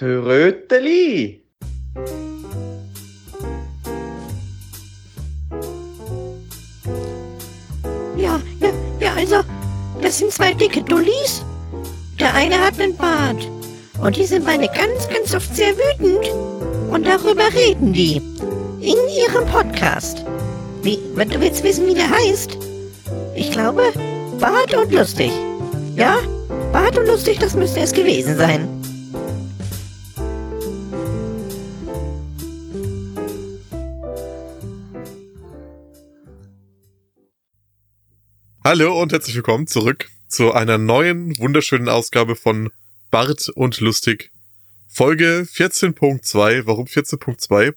Tröteli. Ja, ja, ja, also, das sind zwei dicke Dullis. Der eine hat einen Bart. Und die sind beide ganz, ganz oft sehr wütend. Und darüber reden die. In ihrem Podcast. Wie, wenn du willst wissen, wie der heißt? Ich glaube, Bart und lustig. Ja? Bart und lustig, das müsste es gewesen sein. Hallo und herzlich willkommen zurück zu einer neuen, wunderschönen Ausgabe von Bart und Lustig. Folge 14.2. Warum 14.2? Ihr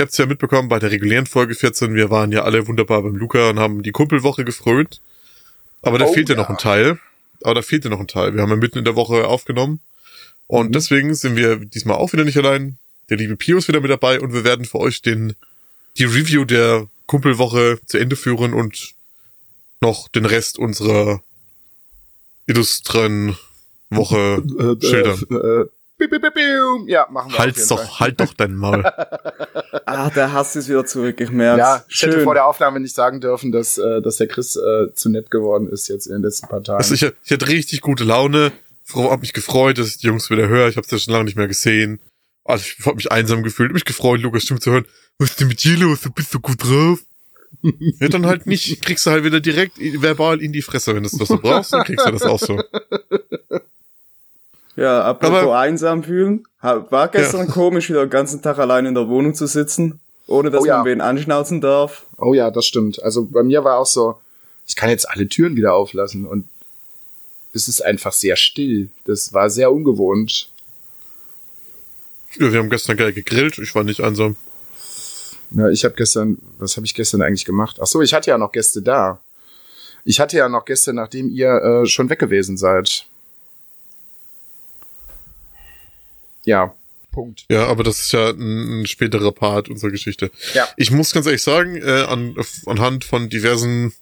habt es ja mitbekommen bei der regulären Folge 14. Wir waren ja alle wunderbar beim Luca und haben die Kumpelwoche gefrönt. Aber da Oh fehlt ja ja. noch ein Teil. Aber da fehlt ja noch ein Teil. Wir haben ja mitten in der Woche aufgenommen. Und Mhm. deswegen sind wir diesmal auch wieder nicht allein. Der liebe Pio ist wieder mit dabei und wir werden für euch den, die Review der Kumpelwoche zu Ende führen und noch den Rest unserer illustren Woche schildern. Äh, piu, piu, piu. Ja, machen wir Halt's doch, halt doch dein Maul. Ah, der Hass ist wieder zurück, ich merk's. Ja, ich hätte Schön. vor der Aufnahme nicht sagen dürfen, dass, äh, dass der Chris äh, zu nett geworden ist jetzt in den letzten paar Tagen. Also ich, ich hatte richtig gute Laune. Hab mich gefreut, dass ich die Jungs wieder höre. Ich habe ja schon lange nicht mehr gesehen. Also ich hab mich einsam gefühlt. Hab mich gefreut, Lukas Stimme zu hören. Was ist denn mit dir los? Du bist so gut drauf. Ja, dann halt nicht. Kriegst du halt wieder direkt verbal in die Fresse. Wenn du das so brauchst, dann kriegst du das auch so. Ja, apropos Aber- einsam fühlen. War gestern komisch, wieder den ganzen Tag allein in der Wohnung zu sitzen, ohne dass Oh ja. man wen anschnauzen darf. oh ja, das stimmt. Also bei mir war auch so, ich kann jetzt alle Türen wieder auflassen und es ist einfach sehr still. Das war sehr ungewohnt. Ja, wir haben gestern geil gegrillt. Ich war nicht einsam. Ja, ich habe gestern, was habe ich gestern eigentlich gemacht? Ach so, ich hatte ja noch Gäste da. Ich hatte ja noch Gäste, nachdem ihr äh, schon weg gewesen seid. Ja, Punkt. Ja, aber das ist ja ein, ein späterer Part unserer Geschichte. Ja. Ich muss ganz ehrlich sagen, äh, an, anhand von diversen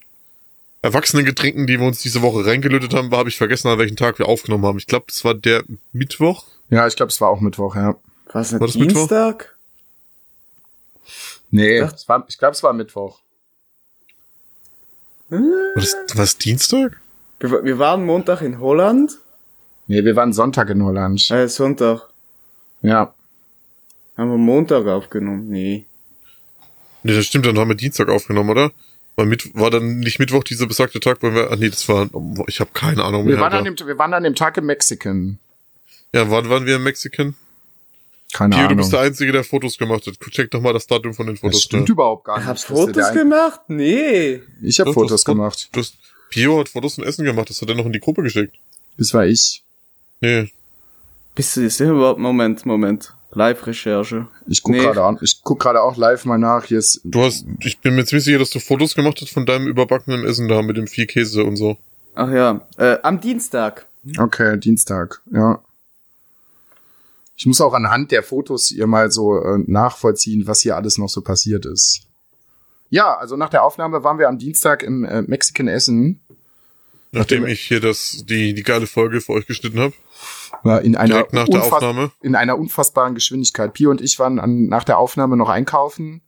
Erwachsenengetränken, die wir uns diese Woche reingelötet haben, habe ich vergessen, an welchen Tag wir aufgenommen haben. Ich glaube, das war der Mittwoch. Ja, ich glaube, es war auch Mittwoch, ja. Was, War das Mittwoch? Nee, Ja. es war, ich glaube, es war Mittwoch. War das, war das Dienstag? Wir, wir waren Montag in Holland, Nee, wir waren Sonntag in Holland. äh, Sonntag. Ja. Haben wir Montag aufgenommen? Nee. Nee, das stimmt, dann haben wir Dienstag aufgenommen, oder? War, mit, war dann nicht Mittwoch dieser besagte Tag, wo wir, ah nee, das war, ich habe keine Ahnung Wir mehr. waren, an dem, wir waren an dem Tag im Mexican. ja, wann waren wir in Mexikan? Keine Pio, du Ahnung. bist der Einzige, der Fotos gemacht hat. Check doch mal das Datum von den das Fotos. stimmt da. überhaupt gar nicht. Das ist Fotos gemacht? Nee. Ich habe Fotos das Fo- gemacht. Du hast, Pio hat Fotos und Essen gemacht, das hat er noch in die Gruppe geschickt. Das war ich. Nee, Bist du jetzt überhaupt? Moment, Moment. Live-Recherche. Ich guck Nee. gerade an. Ich guck gerade auch live mal nach. Hier ist Du hast, ich bin mir ziemlich sicher, dass du Fotos gemacht hast von deinem überbackenen Essen da mit dem viel Käse und so. Ach ja, äh, am Dienstag. Okay, Dienstag, ja. Ich muss auch anhand der Fotos hier mal so äh, nachvollziehen, was hier alles noch so passiert ist. Ja, also nach der Aufnahme waren wir am Dienstag im äh, Mexican Essen. Nachdem Nachdem- ich hier das, die, die geile Folge für euch geschnitten habe. War in einer, Direkt nach der Aufnahme. in einer unfassbaren Geschwindigkeit. Pio und ich waren an, nach der Aufnahme noch einkaufen.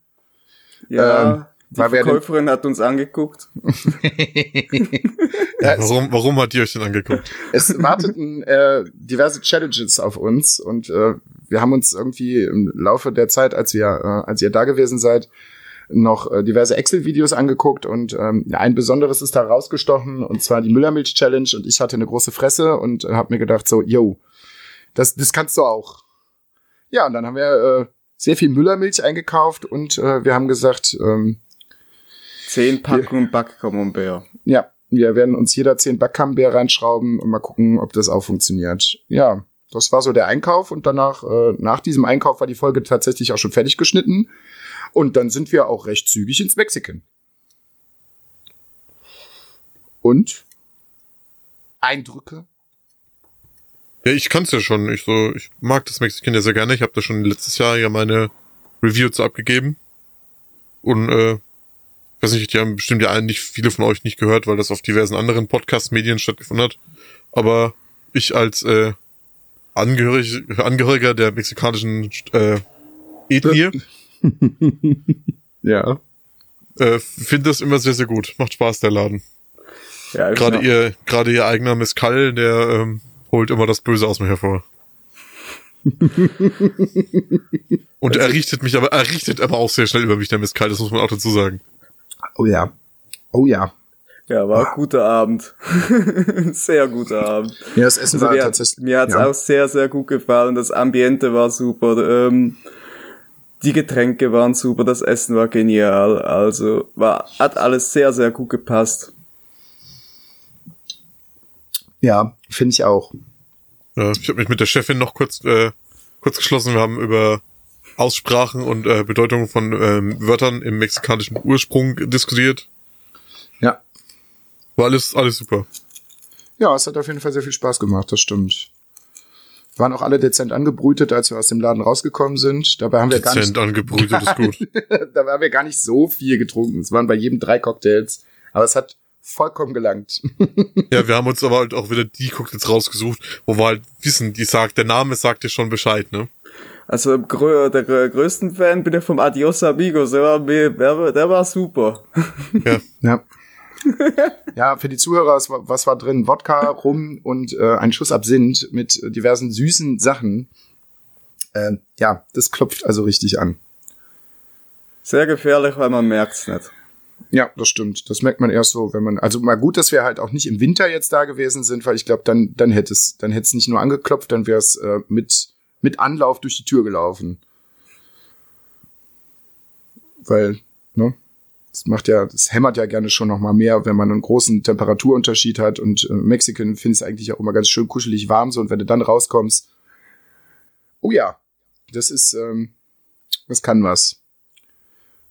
Ja, Ähm, die weil Verkäuferin hat uns angeguckt. Ja, Warum, warum hat ihr euch denn angeguckt? es warteten äh, diverse Challenges auf uns und äh, wir haben uns irgendwie im Laufe der Zeit, als wir, äh, als ihr da gewesen seid, noch äh, diverse Excel-Videos angeguckt und ähm, ein besonderes ist da rausgestochen und zwar die Müllermilch-Challenge und ich hatte eine große Fresse und äh, habe mir gedacht so, yo, das, das kannst du auch. Ja, und dann haben wir äh, sehr viel Müllermilch eingekauft und äh, wir haben gesagt, ähm, Zehn Packungen Backcamembert. ja, wir werden uns jeder zehn Backcamembert reinschrauben und mal gucken, ob das auch funktioniert. Ja, das war so der Einkauf und danach, äh, nach diesem Einkauf war die Folge tatsächlich auch schon fertig geschnitten. Und dann sind wir auch recht zügig ins Mexican. Und? Eindrücke? Ja, ich kann's ja schon. Ich so, ich mag das Mexikan ja sehr gerne. Ich habe da schon letztes Jahr ja meine Review zu abgegeben. Und äh, weiß nicht, die haben bestimmt ja nicht viele von euch nicht gehört, weil das auf diversen anderen Podcast-Medien stattgefunden hat. Aber ich als äh, Angehörig, Angehöriger der mexikanischen äh, Ethnie Ja. äh, finde das immer sehr, sehr gut. Macht Spaß, der Laden. Ja, Gerade ihr, gerade ihr eigener Mescal, der ähm, holt immer das Böse aus mir hervor. Und er richtet mich aber, er richtet aber auch sehr schnell über mich, der Mescal, das muss man auch dazu sagen. Oh ja. Oh ja. Ja, war ein guter Abend. Sehr guter Abend. Ja, das Essen Also war mir, tatsächlich. mir hat's ja. auch sehr, sehr gut gefallen. Das Ambiente war super. Ähm, die Getränke waren super. Das Essen war genial. Also war, hat alles sehr, sehr gut gepasst. Ja, finde ich auch. Ich habe mich mit der Chefin noch kurz, äh, kurz geschlossen. Wir haben über Aussprachen und äh, Bedeutung von ähm, Wörtern im mexikanischen Ursprung diskutiert. Ja. War alles, alles super. Ja, es hat auf jeden Fall sehr viel Spaß gemacht, das stimmt. Waren auch alle dezent angebrütet, als wir aus dem Laden rausgekommen sind. Dabei haben wir gar Dezent nicht, angebrütet ist gut. dabei haben wir gar nicht so viel getrunken. Es waren bei jedem drei Cocktails. Aber es hat vollkommen gelangt. Ja, wir haben uns aber halt auch wieder die Cocktails rausgesucht, wo wir halt wissen, die sagt, der Name sagt dir schon Bescheid, ne? Also grö der grö größten Fan bin ich vom Adios Amigos. Der war, der, war- der war super. Ja. Ja. ja, für die Zuhörer, es was war drin? Wodka, Rum und äh, ein Schuss Absinth mit diversen süßen Sachen. Äh, ja, das klopft also richtig an. Sehr gefährlich, weil man merkt's nicht. Ja, das stimmt. Das merkt man erst so, wenn man, also mal gut, dass wir halt auch nicht im Winter jetzt da gewesen sind, weil ich glaube, dann, dann hätte es, dann hätte es nicht nur angeklopft, dann wäre es äh, mit, mit Anlauf durch die Tür gelaufen. Weil, ne, das macht ja, das hämmert ja gerne schon noch mal mehr, wenn man einen großen Temperaturunterschied hat und äh, Mexican finde ich eigentlich auch immer ganz schön kuschelig warm so und wenn du dann rauskommst, oh ja, das ist, ähm, das kann was.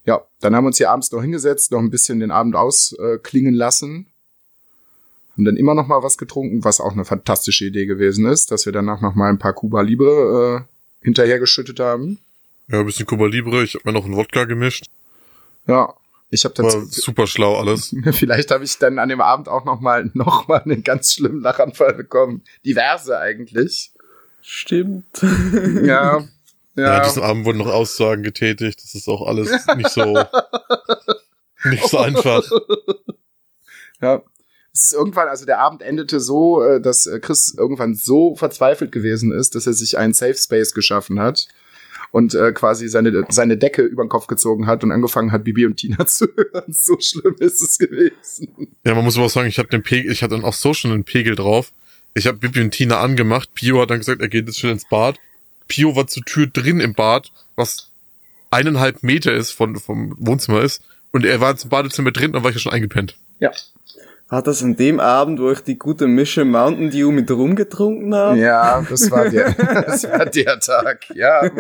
Ja, dann haben wir uns hier abends noch hingesetzt, noch ein bisschen den Abend ausklingen äh, lassen. Haben dann immer noch mal was getrunken, was auch eine fantastische Idee gewesen ist, dass wir danach noch mal ein paar Cuba Libre äh, hinterhergeschüttet haben. Ja, ein bisschen Cuba Libre, ich habe mir noch einen Wodka gemischt. Ja, ich habe dann War super schlau alles. vielleicht habe ich dann an dem Abend auch noch mal noch mal einen ganz schlimmen Lachanfall bekommen. Diverse eigentlich. Stimmt. Ja. Ja, Ja, an diesem Abend wurden noch Aussagen getätigt. Das ist auch alles nicht so, nicht so einfach. Ja. Es ist irgendwann, also der Abend endete so, äh, dass äh, Chris irgendwann so verzweifelt gewesen ist, dass er sich einen Safe Space geschaffen hat und äh, quasi seine, seine Decke über den Kopf gezogen hat und angefangen hat, Bibi und Tina zu hören. So schlimm ist es gewesen. Ja, man muss aber auch sagen, ich habe den Pegel, ich hatte dann auch so schon einen Pegel drauf. Ich habe Bibi und Tina angemacht. Pio hat dann gesagt, er geht jetzt schnell ins Bad. Pio war zur Tür drin im Bad, was eineinhalb Meter ist von vom Wohnzimmer ist. Und er war jetzt im Badezimmer drin, dann war ich ja schon eingepennt. Ja. Hat das an dem Abend, wo ich die gute Mische Mountain Dew mit Rum getrunken habe? Ja, das war der, das war der Tag. Ja.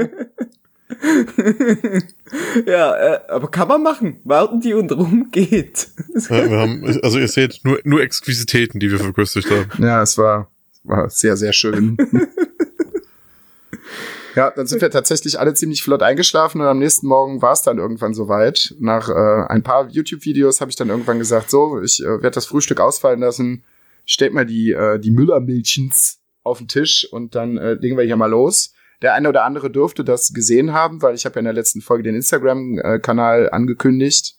Ja, äh, aber kann man machen. Mountain Dew und Rum geht. Ja, wir haben, also ihr seht nur, nur Exquisitäten, die wir verköstigt haben. Ja, es war, war sehr, sehr schön. ja, dann sind wir tatsächlich alle ziemlich flott eingeschlafen und am nächsten Morgen war es dann irgendwann soweit. Nach äh, ein paar YouTube-Videos habe ich dann irgendwann gesagt, so, ich äh, werde das Frühstück ausfallen lassen, stellt mal die, äh, die Müllermilchens auf den Tisch und dann äh, legen wir hier mal los. Der eine oder andere dürfte das gesehen haben, weil ich habe ja in der letzten Folge den Instagram-Kanal angekündigt.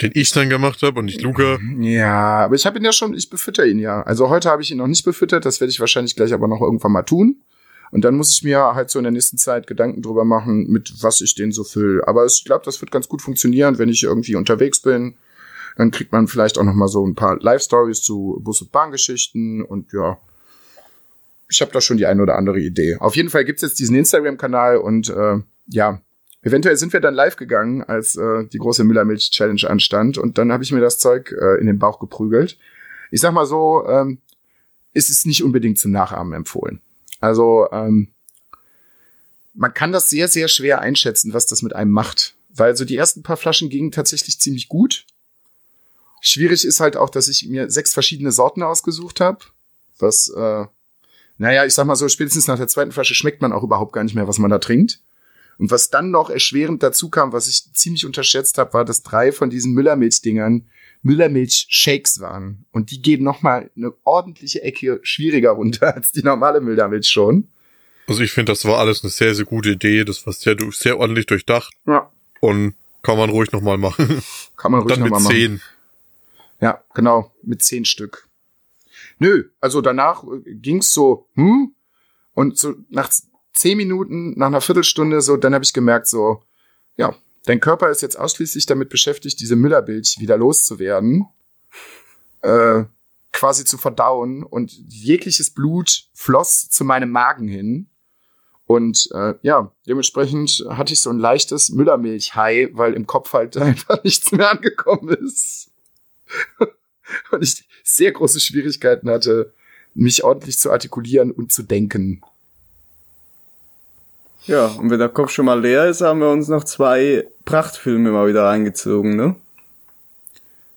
Den ich dann gemacht habe und nicht Luca. Ja, aber ich habe ihn ja schon, ich befütter ihn ja. Also heute habe ich ihn noch nicht befüttert, das werde ich wahrscheinlich gleich aber noch irgendwann mal tun. Und dann muss ich mir halt so in der nächsten Zeit Gedanken drüber machen, mit was ich den so fülle. Aber ich glaube, das wird ganz gut funktionieren, wenn ich irgendwie unterwegs bin. Dann kriegt man vielleicht auch noch mal so ein paar Live-Stories zu Bus- und Bahngeschichten und ja. Ich habe da schon die eine oder andere Idee. Auf jeden Fall gibt's jetzt diesen Instagram-Kanal und äh, ja, eventuell sind wir dann live gegangen, als äh, die große Müllermilch-Challenge anstand. Und dann habe ich mir das Zeug äh, in den Bauch geprügelt. Ich sag mal so, ähm, ist es nicht unbedingt zum Nachahmen empfohlen. Also ähm, man kann das sehr, sehr schwer einschätzen, was das mit einem macht. Weil so die ersten paar Flaschen gingen tatsächlich ziemlich gut. Schwierig ist halt auch, dass ich mir sechs verschiedene Sorten ausgesucht habe. Was, äh, naja, ich sag mal so, spätestens nach der zweiten Flasche schmeckt man auch überhaupt gar nicht mehr, was man da trinkt. Und was dann noch erschwerend dazu kam, was ich ziemlich unterschätzt habe, war, dass drei von diesen Müllermilch-Dingern Müllermilch-Shakes waren. Und die gehen noch mal eine ordentliche Ecke schwieriger runter als die normale Müllermilch schon. Also ich finde, das war alles eine sehr, sehr gute Idee. Das war sehr, sehr ordentlich durchdacht Ja. und kann man ruhig nochmal machen. Kann man ruhig Dann noch mit mal machen. zehn. Ja, genau, mit zehn Stück. Nö, also danach äh, ging's so, hm? Und so nach zehn Minuten, nach einer Viertelstunde, so, dann habe ich gemerkt, so, ja, dein Körper ist jetzt ausschließlich damit beschäftigt, diese Müllerbilch wieder loszuwerden, äh, quasi zu verdauen und jegliches Blut floss zu meinem Magen hin. Und äh, ja, dementsprechend hatte ich so ein leichtes Müllermilch-High, weil im Kopf halt einfach nichts mehr angekommen ist und ich sehr große Schwierigkeiten hatte, mich ordentlich zu artikulieren und zu denken. Ja, und wenn der Kopf schon mal leer ist, haben wir uns noch zwei Prachtfilme mal wieder reingezogen, ne?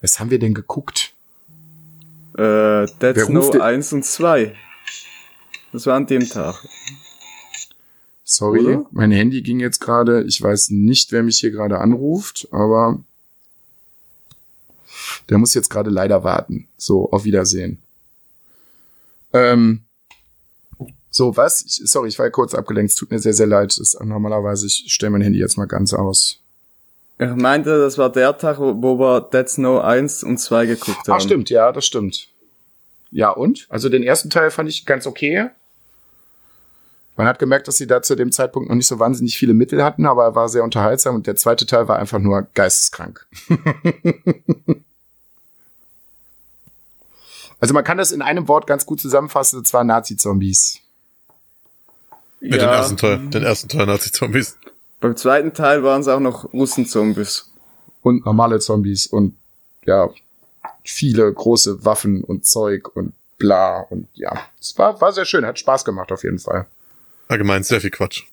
Was haben wir denn geguckt? Äh, Dead Snow denn- 1 und 2. Das war an dem Tag. Sorry, Oder? mein Handy ging jetzt gerade. Ich weiß nicht, wer mich hier gerade anruft, aber der muss jetzt gerade leider warten. So, auf Wiedersehen. Ähm, so, was? Ich, sorry, ich war kurz abgelenkt. Es tut mir sehr, sehr leid. Das ist normalerweise, ich stelle mein Handy jetzt mal ganz aus. Ich meinte, das war der Tag, wo, wo wir Dead Snow 1 und 2 geguckt haben. Ach, stimmt, ja, das stimmt. Ja, und? Also den ersten Teil fand ich ganz okay. Man hat gemerkt, dass sie da zu dem Zeitpunkt noch nicht so wahnsinnig viele Mittel hatten, aber er war sehr unterhaltsam und der zweite Teil war einfach nur geisteskrank. also man kann das in einem Wort ganz gut zusammenfassen, und zwar Nazi-Zombies. Ja, den ersten Teil. Den ersten Teil Nazi-Zombies. Beim zweiten Teil waren es auch noch Russen-Zombies. Und normale Zombies und ja, viele große Waffen und Zeug und bla und ja. Es war, war sehr schön, hat Spaß gemacht auf jeden Fall. Allgemein sehr viel Quatsch.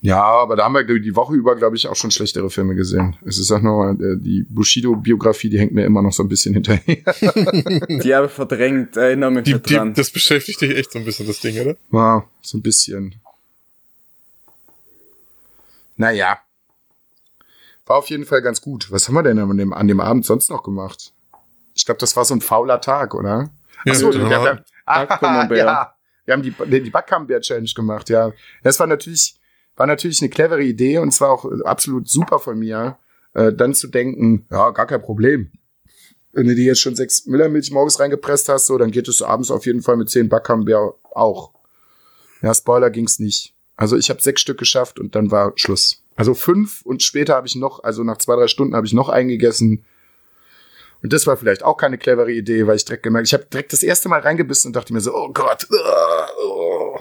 Ja, aber da haben wir die Woche über, glaube ich, auch schon schlechtere Filme gesehen. Es ist auch nur äh, die Bushido-Biografie, die hängt mir immer noch so ein bisschen hinterher. Die habe ich verdrängt, erinnere mich Die, nicht die, dran. das beschäftigt dich echt so ein bisschen, das Ding, oder? Ja, so ein bisschen. Naja. War auf jeden Fall ganz gut. Was haben wir denn an dem, an dem Abend sonst noch gemacht? Ich glaube, das war so ein fauler Tag, oder? Ja, Ach so, dann wir, haben ah, ja, wir haben die, die Backcamembert-Challenge gemacht, ja. Das war natürlich, war natürlich eine clevere Idee und zwar auch äh, absolut super von mir, äh, dann zu denken, ja, gar kein Problem. Wenn du dir jetzt schon sechs Müllermilch morgens reingepresst hast, so, dann geht es abends auf jeden Fall mit zehn Backcamembert auch. Ja, Spoiler ging's nicht. Also ich habe sechs Stück geschafft und dann war Schluss. Also fünf und später habe ich noch, also nach zwei, drei Stunden habe ich noch eingegessen. Und das war vielleicht auch keine clevere Idee, weil ich direkt gemerkt, ich habe direkt das erste Mal reingebissen und dachte mir so, oh Gott. uh, oh.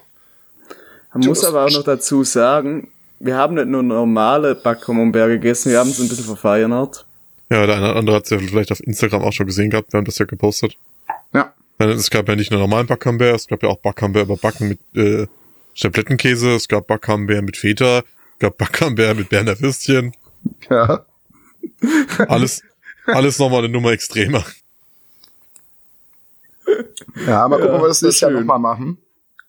Man muss aber auch noch dazu sagen, wir haben nicht nur normale Backcamembert gegessen, wir haben es ein bisschen verfeinert. Ja, der eine oder andere hat es ja vielleicht auf Instagram auch schon gesehen gehabt, wir haben das ja gepostet. Ja, Es gab ja nicht nur normalen Backcamembert, es gab ja auch Backcamembert überbacken mit äh, Schablettenkäse, es gab Backcamembert mit Feta, es gab Backcamembert mit Berner Würstchen. ja. Alles, alles nochmal eine Nummer extremer. Ja, mal gucken, Ja, ob wir das nächstes Jahr nochmal machen.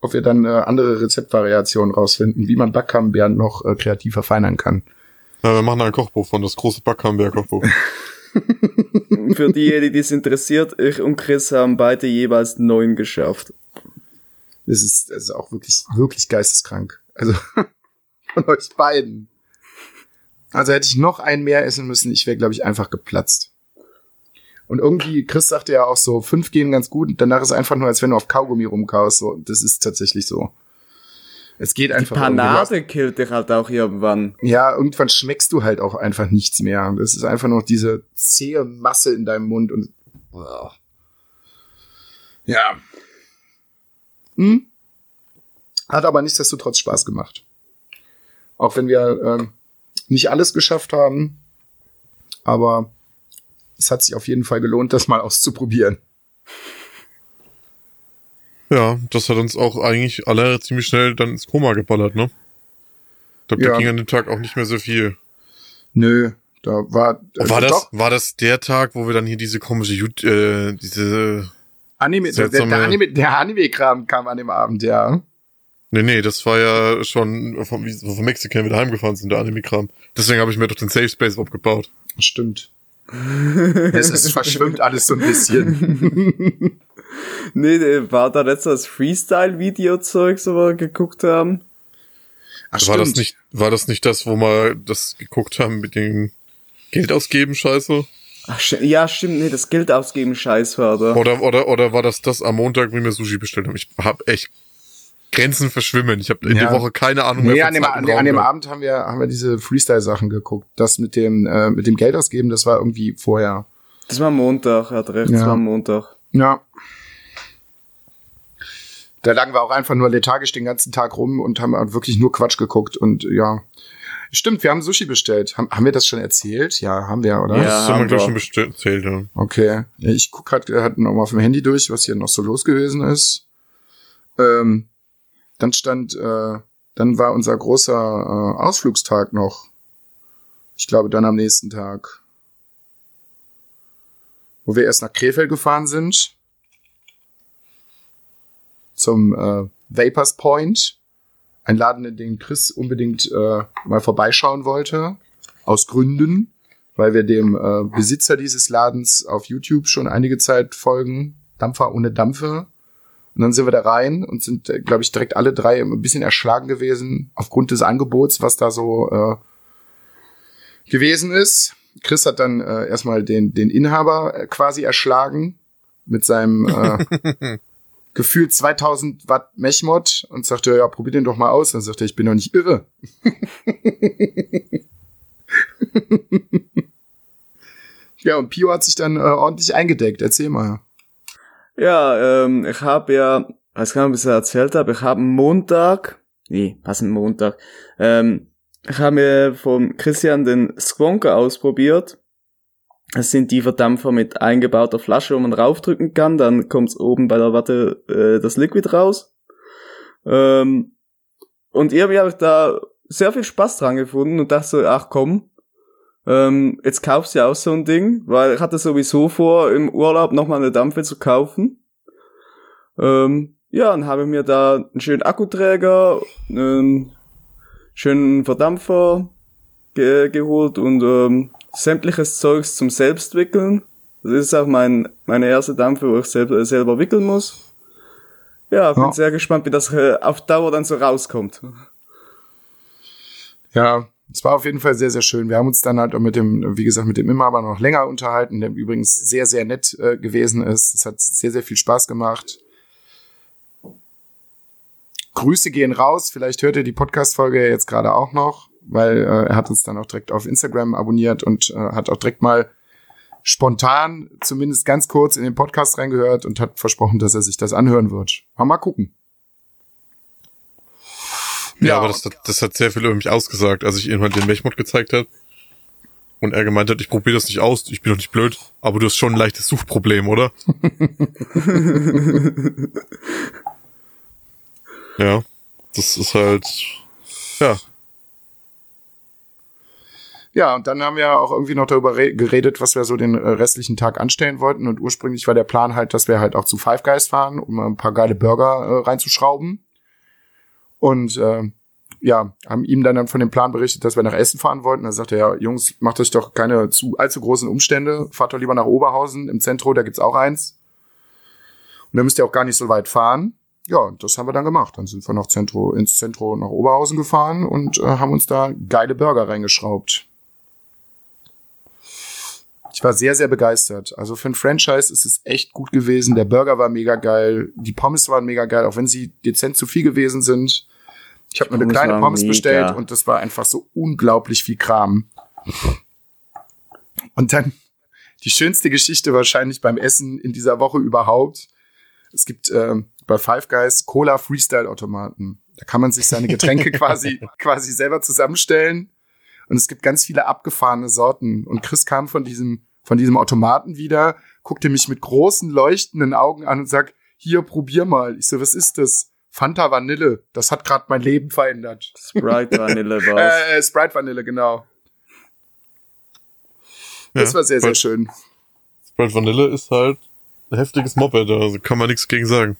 Ob wir dann äh, andere Rezeptvariationen rausfinden, wie man Backcamembert noch äh, kreativ verfeinern kann. Ja, wir machen ein Kochbuch von das große Backcamembert-Kochbuch. Für diejenigen, die es interessiert, ich und Chris haben beide jeweils neun geschafft. Das ist, das ist auch wirklich, wirklich geisteskrank. Also von euch beiden. Also hätte ich noch einen mehr essen müssen, ich wäre, glaube ich, einfach geplatzt. Und irgendwie, Chris sagte ja auch so, fünf gehen ganz gut und danach ist einfach nur, als wenn du auf Kaugummi rumkaust. So, das ist tatsächlich so. Es geht einfach. irgendwie. Panade killt dich halt auch irgendwann. Ja, irgendwann schmeckst du halt auch einfach nichts mehr. Das ist einfach nur diese zähe Masse in deinem Mund und. Ja. Hm? Hat aber nichtsdestotrotz Spaß gemacht. Auch wenn wir ähm, nicht alles geschafft haben. Aber es hat sich auf jeden Fall gelohnt, das mal auszuprobieren. Ja, das hat uns auch eigentlich alle ziemlich schnell dann ins Koma geballert, ne? Ich glaube, Ja. da ging an dem Tag auch nicht mehr so viel. Nö, da war. äh, War das, doch, war das der Tag, wo wir dann hier diese komische, Jut- äh, diese, Anime, der, seltsame- der Anime, der Anime-Kram kam an dem Abend, ja. Nee, nee, das war ja schon vom, von Mexiko wieder heimgefahren sind, der Anime-Kram. Deswegen habe ich mir doch den Safe Space aufgebaut. Stimmt. es, es verschwimmt alles so ein bisschen. Nee, der war da letztes Freestyle-Video-Zeug, so wir geguckt haben. Ach, War das nicht, war das nicht das, wo wir das geguckt haben mit dem Geld ausgeben, Scheiße? Ach, ja, stimmt, nee, das Geld ausgeben Scheiß war da. Oder, oder, oder war das das am Montag, wie wir Sushi bestellt haben? Ich hab echt Grenzen verschwimmen. Ich habe in Ja. der Woche keine Ahnung Nee, mehr. an dem, Zeit an, dem- an Raum dem. Abend haben wir, haben wir diese Freestyle-Sachen geguckt. Das mit dem, äh, mit dem Geld ausgeben, das war irgendwie vorher. Das war Montag, er hat recht, das Ja. war Montag. Ja. Da lagen wir auch einfach nur lethargisch den ganzen Tag rum und haben halt wirklich nur Quatsch geguckt und ja. Stimmt, wir haben Sushi bestellt. Haben, haben wir das schon erzählt? Ja, haben wir, oder? Ja. Das haben wir, schon bestellt, erzählt, ja. Okay. Ich guck gerade halt noch mal auf dem Handy durch, was hier noch so los gewesen ist. Ähm, dann stand, äh, dann war unser großer äh, Ausflugstag noch. Ich glaube, dann am nächsten Tag. Wo wir erst nach Krefeld gefahren sind. Zum äh, Vapors Point. Ein Laden, in den Chris unbedingt äh, mal vorbeischauen wollte. Aus Gründen weil wir dem äh, Besitzer dieses Ladens auf YouTube schon einige Zeit folgen. Dampfer ohne Dampfe. Und dann sind wir da rein und sind, äh, glaube ich, direkt alle drei ein bisschen erschlagen gewesen aufgrund des Angebots, was da so äh, gewesen ist. Chris hat dann äh, erstmal den, den Inhaber äh, quasi erschlagen mit seinem äh, gefühlt 2000 Watt Mechmod und sagte, ja, probier den doch mal aus. Dann sagte er, ich bin doch nicht irre. Ja, und Pio hat sich dann äh, ordentlich eingedeckt. Erzähl mal. Ja, ähm, ich habe ja, was ich noch ein bisschen erzählt habe, ich habe Montag, nee, ein Montag, ähm, ich habe mir vom Christian den Squonker ausprobiert. Das sind die Verdampfer mit eingebauter Flasche, wo man raufdrücken kann, dann kommt's oben bei der Watte äh, das Liquid raus. Ähm, und irgendwie habe ich da sehr viel Spaß dran gefunden und dachte so, ach komm, ähm, jetzt kaufst du ja auch so ein Ding, weil ich hatte sowieso vor, im Urlaub nochmal eine Dampfe zu kaufen. Ähm, ja, dann habe ich mir da einen schönen Akkuträger, einen schönen Verdampfer ge geholt und ähm, sämtliches Zeugs zum Selbstwickeln. Das ist auch mein, meine erste Dampfe, wo ich selber, selber wickeln muss. Ja, bin Ja. sehr gespannt, wie das äh, auf Dauer dann so rauskommt. Ja, es war auf jeden Fall sehr, sehr schön. Wir haben uns dann halt auch mit dem, wie gesagt, mit dem Inhaber noch länger unterhalten, der übrigens sehr, sehr nett äh, gewesen ist. Es hat sehr, sehr viel Spaß gemacht. Grüße gehen raus. Vielleicht hört ihr die Podcast-Folge ja jetzt gerade auch noch, weil äh, er hat uns dann auch direkt auf Instagram abonniert und äh, hat auch direkt mal spontan, zumindest ganz kurz in den Podcast reingehört und hat versprochen, dass er sich das anhören wird. Mal, mal gucken. Ja, Ja. aber das, hat- das hat sehr viel über mich ausgesagt, als ich irgendwann den Mechmod gezeigt habe. Und er gemeint hat, ich probiere das nicht aus, ich bin doch nicht blöd, aber du hast schon ein leichtes Suchproblem, oder? ja, das ist halt, ja, Ja, und dann haben wir auch irgendwie noch darüber re- geredet, was wir so den äh, restlichen Tag anstellen wollten. Und ursprünglich war der Plan halt, dass wir halt auch zu Five Guys fahren, um ein paar geile Burger äh, reinzuschrauben. Und äh, ja, haben ihm dann, dann von dem Plan berichtet, dass wir nach Essen fahren wollten. Da sagte er, ja, Jungs, macht euch doch keine zu allzu großen Umstände. Fahrt doch lieber nach Oberhausen im Zentrum, da gibt's auch eins. Und da müsst ihr auch gar nicht so weit fahren. Ja, das haben wir dann gemacht. Dann sind wir nach Zentro, ins Zentrum nach Oberhausen gefahren und äh, haben uns da geile Burger reingeschraubt. Ich war sehr, sehr begeistert. Also für ein Franchise ist es echt gut gewesen. Der Burger war mega geil. Die Pommes waren mega geil, auch wenn sie dezent zu viel gewesen sind. Ich habe mir eine kleine Pommes mega. bestellt und das war einfach so unglaublich viel Kram. Und dann die schönste Geschichte wahrscheinlich beim Essen in dieser Woche überhaupt. Es gibt ähm, bei Five Guys Cola Freestyle Automaten. Da kann man sich seine Getränke quasi quasi selber zusammenstellen. Und es gibt ganz viele abgefahrene Sorten. Und Chris kam von diesem, von diesem Automaten wieder, guckte mich mit großen leuchtenden Augen an und sagt, hier, probier mal. Ich so, was ist das? Fanta Vanille. Das hat gerade mein Leben verändert. Sprite Vanille war's. Äh, Sprite Vanille, genau. Das Ja, war sehr, sehr schön. Sprite Vanille ist halt ein heftiges Moped, also kann man nichts gegen sagen.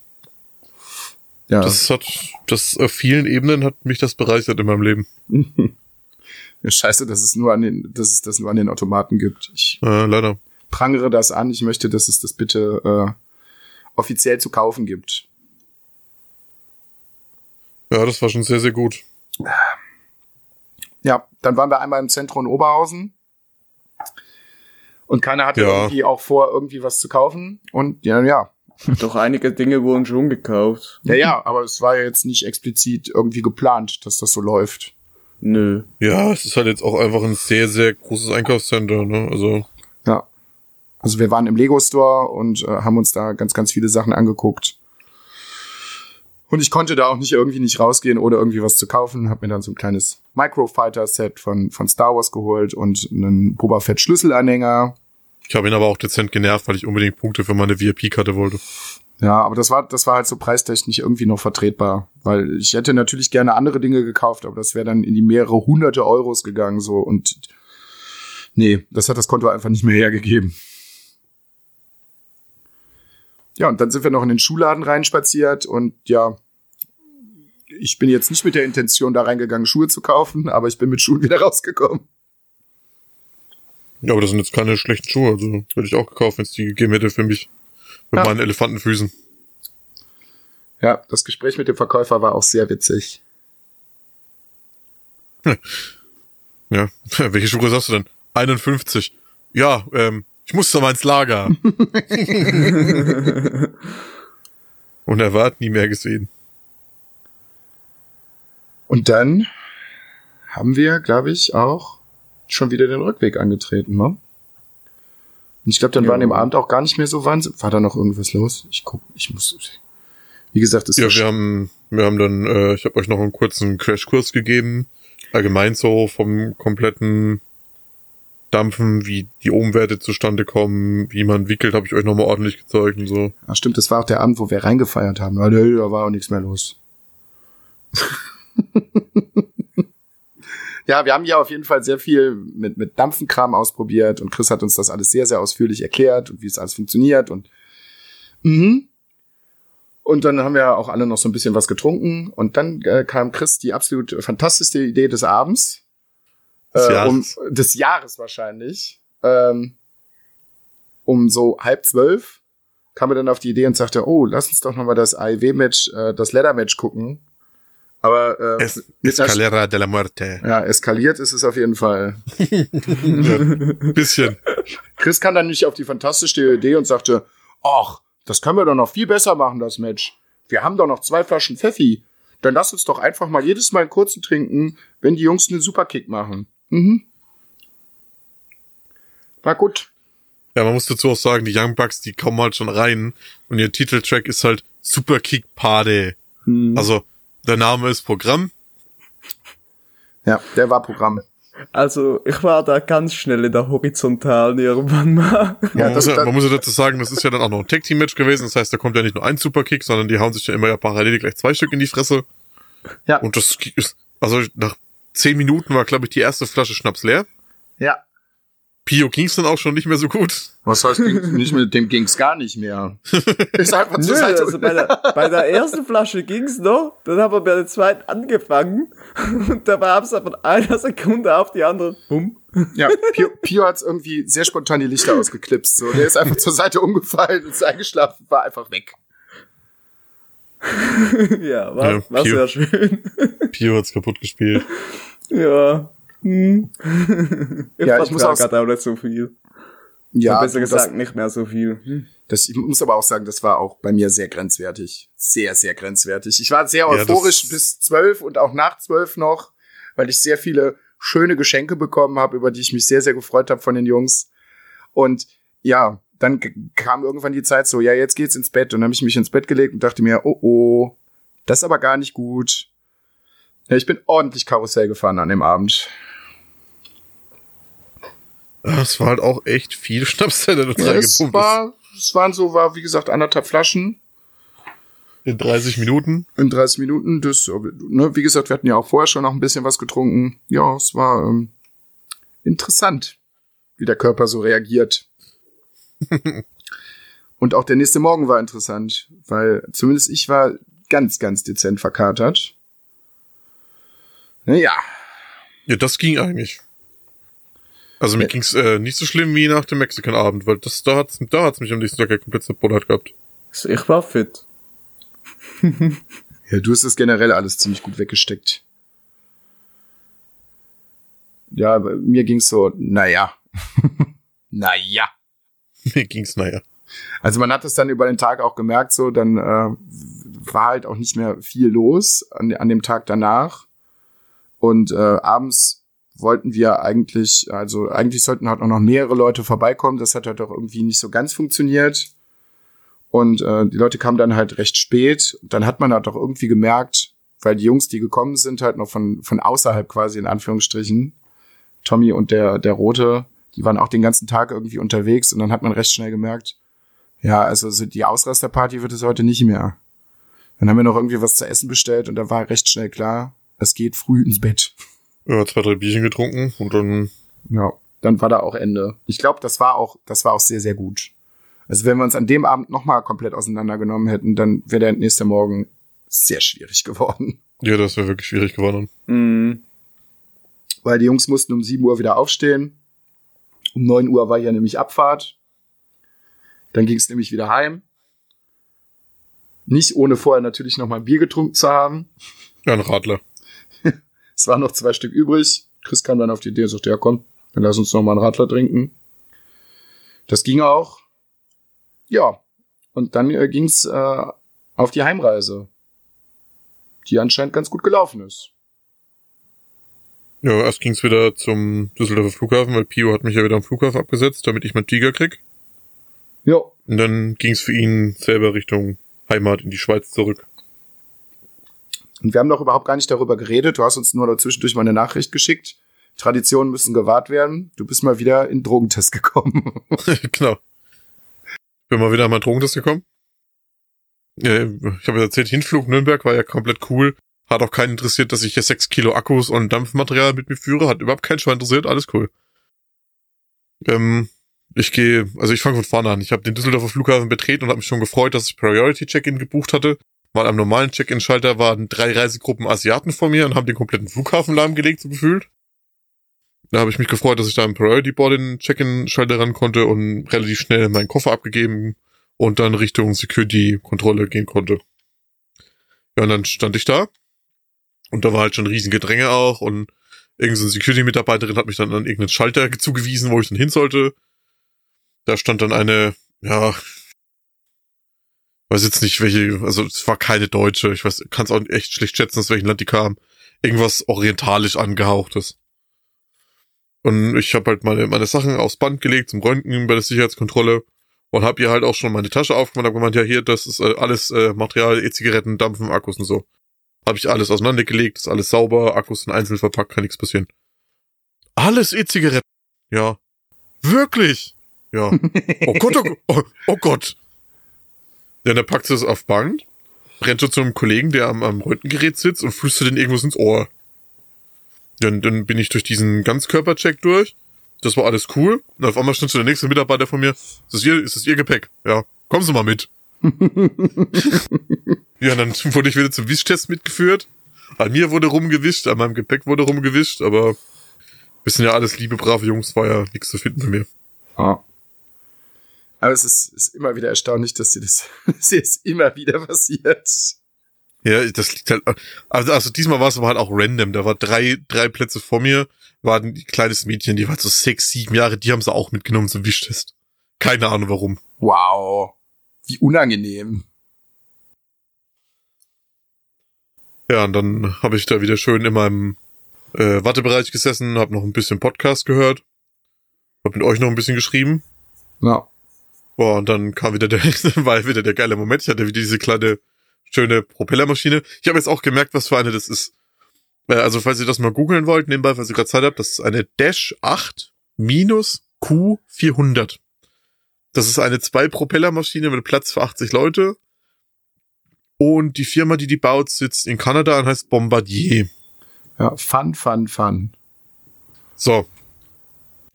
Ja, Das hat, das auf vielen Ebenen hat mich das bereichert in meinem Leben. Scheiße, dass es nur an den, dass es das nur an den Automaten gibt. Ich Äh, leider. prangere das an. Ich möchte, dass es das bitte äh, offiziell zu kaufen gibt. Ja, das war schon sehr, sehr gut. Ja, dann waren wir einmal im Zentrum in Oberhausen. Und keiner hatte Ja. irgendwie auch vor, irgendwie was zu kaufen. Und ja, ja. Doch einige Dinge wurden schon gekauft. Ja, ja, aber es war ja jetzt nicht explizit irgendwie geplant, dass das so läuft. Nö. Ja, es ist halt jetzt auch einfach ein sehr, sehr großes Einkaufscenter, ne? Also, Ja. Also wir waren im Lego Store und äh, haben uns da ganz, ganz viele Sachen angeguckt. Und ich konnte da auch nicht irgendwie nicht rausgehen oder irgendwie was zu kaufen. Hab mir dann so ein kleines Microfighter-Set von, von Star Wars geholt und einen Boba Fett Schlüsselanhänger. ich habe ihn aber auch dezent genervt, weil ich unbedingt Punkte für meine VIP-Karte wollte. Ja, aber das war, das war halt so preistechnisch irgendwie noch vertretbar. Weil ich hätte natürlich gerne andere Dinge gekauft, aber das wäre dann in die mehrere hunderte Euros gegangen, so. Und nee, das hat das Konto einfach nicht mehr hergegeben. Ja, und dann sind wir noch in den Schuhladen reinspaziert und ja, ich bin jetzt nicht mit der Intention da reingegangen, Schuhe zu kaufen, aber ich bin mit Schuhen wieder rausgekommen. Ja, aber das sind jetzt keine schlechten Schuhe, also hätte ich auch gekauft, wenn es die gegeben hätte für mich. Mit Ja. meinen Elefantenfüßen. Ja, das Gespräch mit dem Verkäufer war auch sehr witzig. Ja. Welche Schuhe sagst du denn? 51. Ja, ähm, ich muss doch mal ins Lager. Und er war nie mehr gesehen. Und dann haben wir, glaube ich, auch schon wieder den Rückweg angetreten, ne? Und ich glaube, dann Ja. war an dem Abend auch gar nicht mehr so wahnsinnig. War da noch irgendwas los? Ich guck, ich muss. Wie gesagt, es Ja, ist wir haben, wir haben dann, äh, ich habe euch noch einen kurzen Crashkurs gegeben. Allgemein so vom kompletten Dampfen, wie die Ohmwerte zustande kommen, wie man wickelt, habe ich euch nochmal ordentlich gezeigt und so. Ah, stimmt, das war auch der Abend, wo wir reingefeiert haben. Ja, da war auch nichts mehr los. ja, wir haben ja auf jeden Fall sehr viel mit, mit Dampfenkram ausprobiert und Chris hat uns das alles sehr, sehr ausführlich erklärt und wie es alles funktioniert und mhm. Und dann haben wir auch alle noch so ein bisschen was getrunken und dann äh, kam Chris die absolut fantastischste Idee des Abends. Des äh, um, Jahres. des Jahres wahrscheinlich. Ähm, um so halb zwölf kam er dann auf die Idee und sagte, oh, lass uns doch noch mal das AEW-Match, äh, das Ladder-Match gucken. Aber äh, Es, Escalera de la Muerte. ja, eskaliert ist es auf jeden Fall. Bisschen. Chris kam dann nicht auf die fantastische Idee und sagte, ach, das können wir doch noch viel besser machen, das Match. Wir haben doch noch zwei Flaschen Pfeffi. Dann lass uns doch einfach mal jedes Mal einen kurzen trinken, wenn die Jungs einen Superkick machen. Mhm. War gut. Ja, man muss dazu auch sagen, die Young Bucks, die kommen halt schon rein und ihr Titeltrack ist halt Super Kick Party. Mhm. Also, der Name ist Programm. Ja, der war Programm. Also, ich war da ganz schnell in der Horizontalen irgendwann mal. Man, Ja, muss das- ja, man muss ja dazu sagen, das ist ja dann auch noch ein Tag-Team-Match gewesen. Das heißt, da kommt ja nicht nur ein Superkick, sondern die hauen sich ja immer ja parallel gleich zwei Stück in die Fresse. Ja. Und das ist, also nach zehn Minuten war, glaube ich, die erste Flasche Schnaps leer. Ja. Pio ging's dann auch schon nicht mehr so gut. Was heißt, ging- nicht mit dem ging's gar nicht mehr. Ist einfach Nö, zur Seite. also bei der, bei der ersten Flasche ging's noch, dann haben wir bei der zweiten angefangen und da war es von einer Sekunde auf die andere. Bumm. Ja, Pio, Pio hat's irgendwie sehr spontan die Lichter ausgeklipst. So, der ist einfach zur Seite umgefallen und ist eingeschlafen, war einfach weg. Ja, war, Ja, war Pio. sehr schön. Pio hat's kaputt gespielt. Ja. Hm. Ich Ja, ich muss auch- gerade auch nicht so viel. Ja, besser das, gesagt, nicht mehr so viel. Hm. das, ich muss aber auch sagen, das war auch bei mir sehr grenzwertig. Sehr, sehr grenzwertig. Ich war sehr Ja, euphorisch das- bis zwölf und auch nach zwölf noch, weil ich sehr viele schöne Geschenke bekommen habe, über die ich mich sehr, sehr gefreut habe von den Jungs. Und ja, dann kam irgendwann die Zeit so, ja, jetzt geht's ins Bett. Und dann habe ich mich ins Bett gelegt und dachte mir, oh oh, das ist aber gar nicht gut. Ja, ich bin ordentlich Karussell gefahren an dem Abend. Es war halt auch echt viel Schnaps, der da Ja, es reingepumpt war, es waren so, war, wie gesagt, anderthalb Flaschen. ist. In 30 Minuten. in 30 Minuten. Das, ne, wie gesagt, wir hatten ja auch vorher schon noch ein bisschen was getrunken. Ja, es war ähm, interessant, wie der Körper so reagiert. Und auch der nächste Morgen war interessant, weil zumindest ich war ganz, ganz dezent verkatert. Naja, Ja, das ging eigentlich. Also mir Ja. ging's äh, nicht so schlimm wie nach dem Mexican-Abend, weil das da hat's, da hat's mich am nächsten Tag ja komplett zerbullert gehabt. Also Ich war fit. Ja, du hast das generell alles ziemlich gut weggesteckt. Ja, aber mir ging's so, naja. naja. Mir ging's naja. Also man hat es dann über den Tag auch gemerkt, so, dann äh, war halt auch nicht mehr viel los an, an dem Tag danach. Und äh, abends wollten wir eigentlich, also eigentlich sollten halt auch noch mehrere Leute vorbeikommen. Das hat halt auch irgendwie nicht so ganz funktioniert. Und äh, die Leute kamen dann halt recht spät. Dann hat man halt auch irgendwie gemerkt, weil die Jungs, die gekommen sind, halt noch von, von außerhalb quasi in Anführungsstrichen, Tommy und der, der Rote, die waren auch den ganzen Tag irgendwie unterwegs und dann hat man recht schnell gemerkt, ja, also so die Ausrasterparty wird es heute nicht mehr. Dann haben wir noch irgendwie was zu essen bestellt und da war recht schnell klar, es geht früh ins Bett. Ja, zwei, drei Bierchen getrunken und dann, Ja, dann war da auch Ende. Ich glaube, das war auch, das war auch sehr, sehr gut. Also wenn wir uns an dem Abend nochmal komplett auseinandergenommen hätten, dann wäre der nächste Morgen sehr schwierig geworden. ja, das wäre wirklich schwierig geworden. Mhm. Weil die Jungs mussten um 7 Uhr wieder aufstehen. Um 9 Uhr war ja nämlich Abfahrt. Dann ging es nämlich wieder heim. Nicht ohne vorher natürlich noch mal ein Bier getrunken zu haben. Ja, ein Radler. Es waren noch zwei Stück übrig. Chris kam dann auf die Idee und sagte, ja komm, dann lass uns noch mal einen Radler trinken. Das ging auch. Ja. Und dann äh, ging's äh, auf die Heimreise. Die anscheinend ganz gut gelaufen ist. Ja, erst ging's wieder zum Düsseldorfer Flughafen, weil Pio hat mich ja wieder am Flughafen abgesetzt, damit ich meinen Tiger krieg. Ja. Und dann ging's für ihn selber Richtung Heimat in die Schweiz zurück. Und wir haben doch überhaupt gar nicht darüber geredet. Du hast uns nur dazwischendurch mal eine Nachricht geschickt. Traditionen müssen gewahrt werden. Du bist mal wieder in Drogentest gekommen. genau. Bin mal wieder meinen Drogentest gekommen. Ich habe erzählt, Hinflug Nürnberg war ja komplett cool. Hat auch keinen interessiert, dass ich hier sechs Kilo Akkus und Dampfmaterial mit mir führe. Hat überhaupt keinen Schwein interessiert. Alles cool. Ähm, ich gehe, also ich fange von vorne an. Ich habe den Düsseldorfer Flughafen betreten und habe mich schon gefreut, dass ich Priority Check-in gebucht hatte. Weil am normalen Check-in-Schalter waren drei Reisegruppen Asiaten vor mir und haben den kompletten Flughafen lahmgelegt, so gefühlt. Da habe ich mich gefreut, dass ich da im Priority Board den Check-in-Schalter ran konnte und relativ schnell meinen Koffer abgegeben und dann Richtung Security-Kontrolle gehen konnte. Ja, und dann stand ich da und da war halt schon riesen Gedränge auch und irgendeine Security-Mitarbeiterin hat mich dann an irgendeinen Schalter zugewiesen, wo ich dann hin sollte. Da stand dann eine, ja, weiß jetzt nicht welche, also es war keine Deutsche, ich weiß, kann es auch echt schlecht schätzen, aus welchem Land die kam. Irgendwas orientalisch angehauchtes. Und ich habe halt meine, meine Sachen aufs Band gelegt zum Röntgen bei der Sicherheitskontrolle und habe ihr halt auch schon meine Tasche aufgemacht und hab gemeint, ja hier, das ist äh, alles äh, Material, E-Zigaretten, Dampfen, Akkus und so. Habe ich alles auseinandergelegt, ist alles sauber, Akkus sind einzeln verpackt, kann nichts passieren. Alles E-Zigaretten. Ja. Wirklich? Ja. Oh Gott, oh, Gott, oh, oh Gott. Ja, dann packt sie es auf Band, rennt so zu einem Kollegen, der am, am Röntgengerät sitzt und flüstert den irgendwas ins Ohr. Dann, dann bin ich durch diesen Ganzkörpercheck durch. Das war alles cool. Und auf einmal stand so der nächste Mitarbeiter von mir. Ist das ihr, ist das ihr Gepäck? Ja. Kommen Sie mal mit. ja, dann wurde ich wieder zum Wischtest mitgeführt. An mir wurde rumgewischt, an meinem Gepäck wurde rumgewischt, aber wir sind ja alles liebe, brave Jungs, war ja nichts zu finden bei mir. Ja. Aber es ist, ist immer wieder erstaunlich, dass dir das, dass dir das immer wieder passiert. Ja, das liegt halt. Also, also diesmal war es aber halt auch random. Da war drei, drei Plätze vor mir, war ein kleines Mädchen, die war so sechs, sieben Jahre, die haben sie auch mitgenommen zum Wischtest. Keine Ahnung warum. Wow. Wie unangenehm. Ja, und dann habe ich da wieder schön in meinem äh, Wartebereich gesessen, habe noch ein bisschen Podcast gehört, habe mit euch noch ein bisschen geschrieben. Ja. Boah, und dann kam wieder der, war wieder der geile Moment. Ich hatte wieder diese kleine, schöne Propellermaschine. Ich habe jetzt auch gemerkt, was für eine das ist. Äh, Also, falls ihr das mal googeln wollt, nebenbei, falls ihr gerade Zeit habt, das ist eine Dash 8 minus Q400. Das ist eine Zwei-Propellermaschine mit Platz für 80 Leute. Und die Firma, die die baut, sitzt in Kanada und heißt Bombardier. Ja, fun, fun, fun. So.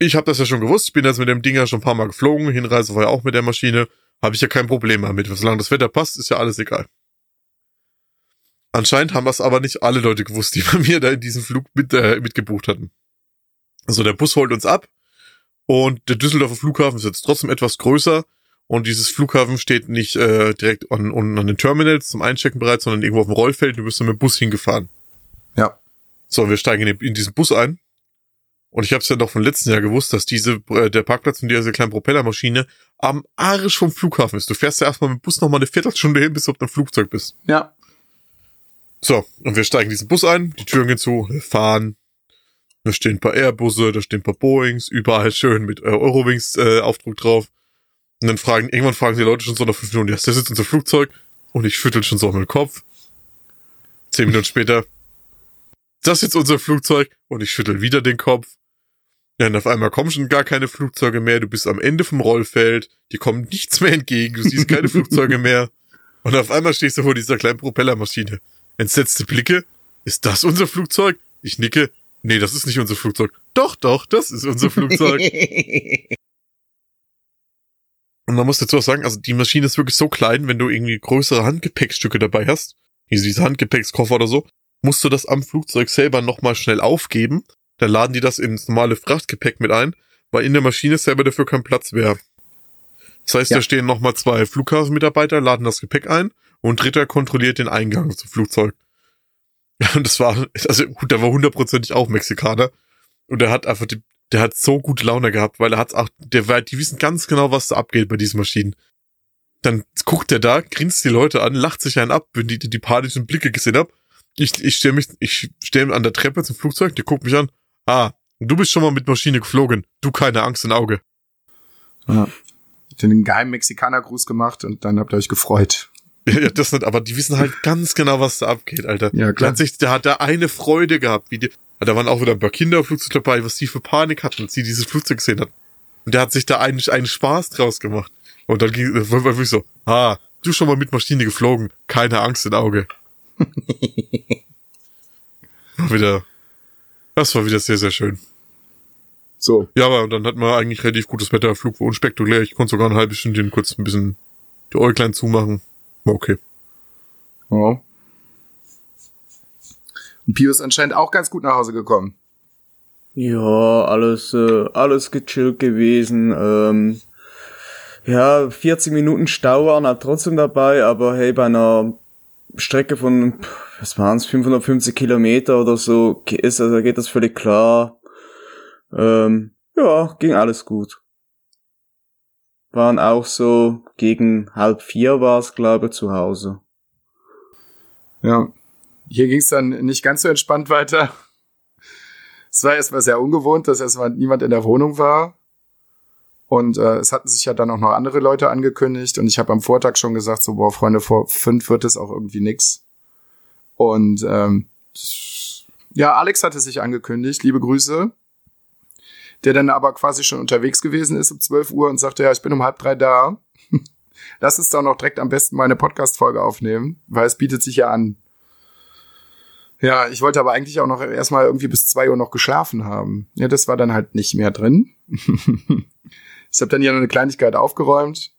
Ich habe das ja schon gewusst. Ich bin jetzt mit dem Ding ja schon ein paar Mal geflogen. Hinreise war ja auch mit der Maschine. Habe ich ja kein Problem mehr mit. Solange das Wetter passt, ist ja alles egal. Anscheinend haben das aber nicht alle Leute gewusst, die bei mir da in diesem Flug mit, äh, mitgebucht hatten. Also der Bus holt uns ab und der Düsseldorfer Flughafen ist jetzt trotzdem etwas größer und dieses Flughafen steht nicht äh, direkt an, an den Terminals zum Einchecken bereit, sondern irgendwo auf dem Rollfeld. Du bist dann mit dem Bus hingefahren. Ja. So, wir steigen in, in diesen Bus ein. Und ich habe es ja noch vom letzten Jahr gewusst, dass diese äh, der Parkplatz von dieser kleinen Propellermaschine am Arsch vom Flughafen ist. Du fährst ja erstmal mit dem Bus noch mal eine Viertelstunde hin, bis du auf dem Flugzeug bist. Ja. So, und wir steigen diesen Bus ein, die Türen gehen zu, wir fahren. Da stehen ein paar Airbusse, da stehen ein paar Boeings, überall schön mit äh, Eurowings äh, Aufdruck drauf. Und dann fragen, irgendwann fragen die Leute schon so nach fünf Minuten, ja, das ist unser Flugzeug. Und ich schüttel schon so meinen Kopf. Zehn Minuten später, das ist jetzt unser Flugzeug. Und ich schüttel wieder den Kopf. Ja, und auf einmal kommen schon gar keine Flugzeuge mehr. Du bist am Ende vom Rollfeld. Die kommen nichts mehr entgegen. Du siehst keine Flugzeuge mehr. Und auf einmal stehst du vor dieser kleinen Propellermaschine. Entsetzte Blicke. Ist das unser Flugzeug? Ich nicke. Nee, das ist nicht unser Flugzeug. Doch, doch, das ist unser Flugzeug. Und man muss dazu auch sagen, also die Maschine ist wirklich so klein, wenn du irgendwie größere Handgepäckstücke dabei hast, wie diese Handgepäckskoffer oder so, musst du das am Flugzeug selber nochmal schnell aufgeben. Dann laden die das ins normale Frachtgepäck mit ein, weil in der Maschine selber dafür kein Platz wäre. Das heißt, Ja. da stehen nochmal zwei Flughafenmitarbeiter, laden das Gepäck ein und dritter kontrolliert den Eingang zum Flugzeug. Und das war, also gut, der war hundertprozentig auch Mexikaner. Und der hat einfach, die, der hat so gute Laune gehabt, weil er hat auch, der war, die wissen ganz genau, was da abgeht bei diesen Maschinen. Dann guckt er da, grinst die Leute an, lacht sich einen ab, wenn die die panischen Blicke gesehen hab. Ich, ich stelle mich, ich stehe an der Treppe zum Flugzeug, der guckt mich an. Ah, du bist schon mal mit Maschine geflogen. Du keine Angst im Auge. ja. Den geheimen Mexikanergruß gemacht und dann habt ihr euch gefreut. Ja, das nicht, aber die wissen halt ganz genau, was da abgeht, Alter. Ja, Der klar. hat sich, der hat da eine Freude gehabt, wie die, da waren auch wieder ein paar Kinder im Flugzeug dabei, was die für Panik hatten, als sie dieses Flugzeug gesehen hatten. Und der hat sich da einen, einen Spaß draus gemacht. Und dann ging, war wirklich so, ah, du schon mal mit Maschine geflogen, keine Angst im Auge. wieder, das war wieder sehr, sehr schön. So. Ja, aber dann hatten wir eigentlich relativ gutes Wetter, Flug war unspektakulär, ich konnte sogar eine halbe Stunde kurz ein bisschen die Äuglein zumachen. War okay. Ja. Und Pio ist anscheinend auch ganz gut nach Hause gekommen. Ja, alles, äh, alles gechillt gewesen. Ähm, ja, 40 Minuten Stau waren halt trotzdem dabei, aber hey, bei einer Strecke von, was waren's, 550 Kilometer oder so, ist, also geht das völlig klar. Ähm, ja, ging alles gut. Waren auch so gegen halb vier war's, glaube ich, zu Hause. Ja. Hier ging es dann nicht ganz so entspannt weiter. Es war erstmal sehr ungewohnt, dass erstmal niemand in der Wohnung war. Und äh, es hatten sich ja dann auch noch andere Leute angekündigt. Und ich habe am Vortag schon gesagt, so, boah, Freunde, vor fünf wird es auch irgendwie nix. Und ähm, ja, Alex hatte sich angekündigt, liebe Grüße. Der dann aber quasi schon unterwegs gewesen ist um 12 Uhr und sagte, ja, ich bin um halb drei da. Lass uns doch noch direkt am besten mal eine Podcast-Folge aufnehmen, weil es bietet sich ja an. Ja, ich wollte aber eigentlich auch noch erstmal irgendwie bis zwei Uhr noch geschlafen haben. Ja, das war dann halt nicht mehr drin. ich habe dann hier noch eine Kleinigkeit aufgeräumt,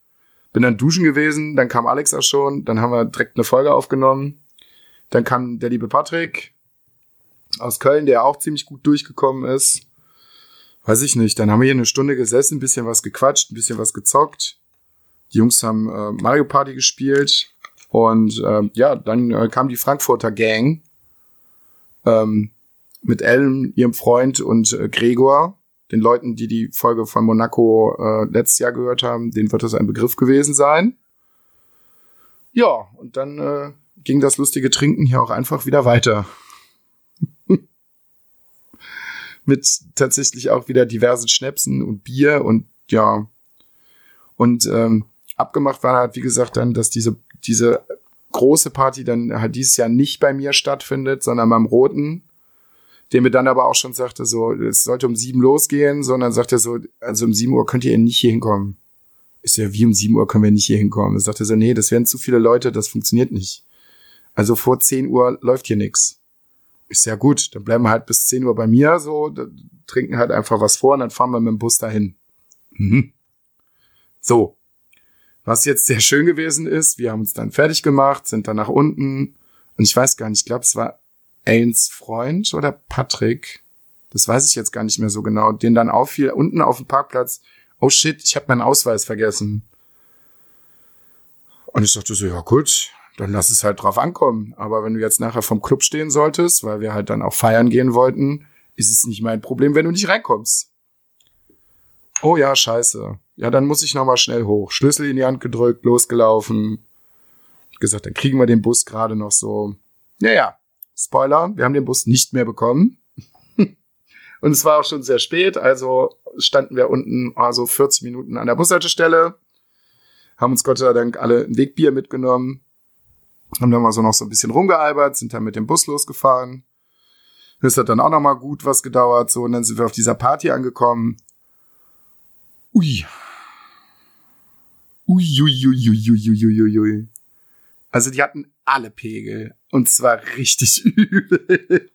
bin dann duschen gewesen, dann kam Alex auch schon, dann haben wir direkt eine Folge aufgenommen. Dann kam der liebe Patrick aus Köln, der auch ziemlich gut durchgekommen ist. Weiß ich nicht, dann haben wir hier eine Stunde gesessen, ein bisschen was gequatscht, ein bisschen was gezockt. Die Jungs haben äh, Mario Party gespielt und äh, ja, dann äh, kam die Frankfurter Gang ähm, mit Ellen, ihrem Freund und äh, Gregor, den Leuten, die die Folge von Monaco äh, letztes Jahr gehört haben, denen wird das ein Begriff gewesen sein. Ja, und dann äh, ging das lustige Trinken hier auch einfach wieder weiter. mit tatsächlich auch wieder diversen Schnäpsen und Bier und ja. Und ähm, abgemacht war halt, wie gesagt, dann, dass diese, diese große Party dann halt dieses Jahr nicht bei mir stattfindet, sondern beim Roten, der mir dann aber auch schon sagte, so, es sollte um sieben losgehen, sondern sagt er so, also um sieben Uhr könnt ihr nicht hier hinkommen. Ist ja wie um sieben Uhr können wir nicht hier hinkommen. Dann sagt er so, nee, das wären zu viele Leute, das funktioniert nicht. Also vor zehn Uhr läuft hier nix. Ist ja gut, dann bleiben wir halt bis 10 Uhr bei mir, so, trinken halt einfach was vor und dann fahren wir mit dem Bus dahin. Mhm. So. Was jetzt sehr schön gewesen ist, wir haben uns dann fertig gemacht, sind dann nach unten, Und ich weiß gar nicht, ich glaube, es war Ains Freund oder Patrick. Das weiß ich jetzt gar nicht mehr so genau. Den dann auffiel, unten auf dem Parkplatz. Oh shit, ich habe meinen Ausweis vergessen. Und ich dachte so, ja gut, dann lass es halt drauf ankommen. Aber wenn du jetzt nachher vom Club stehen solltest, weil wir halt dann auch feiern gehen wollten, ist es nicht mein Problem, wenn du nicht reinkommst. Oh ja, scheiße. Ja, dann muss ich nochmal schnell hoch. Schlüssel in die Hand gedrückt, losgelaufen. Ich gesagt, dann kriegen wir den Bus gerade noch so. Ja, ja. Spoiler, wir haben den Bus nicht mehr bekommen. Und es war auch schon sehr spät, also standen wir unten also 40 Minuten an der Bushaltestelle, haben uns Gott sei Dank alle ein Wegbier mitgenommen, haben dann mal so noch so ein bisschen rumgealbert, sind dann mit dem Bus losgefahren. Das hat dann auch noch mal gut was gedauert, so, und dann sind wir auf dieser Party angekommen. Ui. Ui, ui, ui, ui, ui, ui, ui, ui. Also die hatten alle Pegel. Und zwar richtig übel.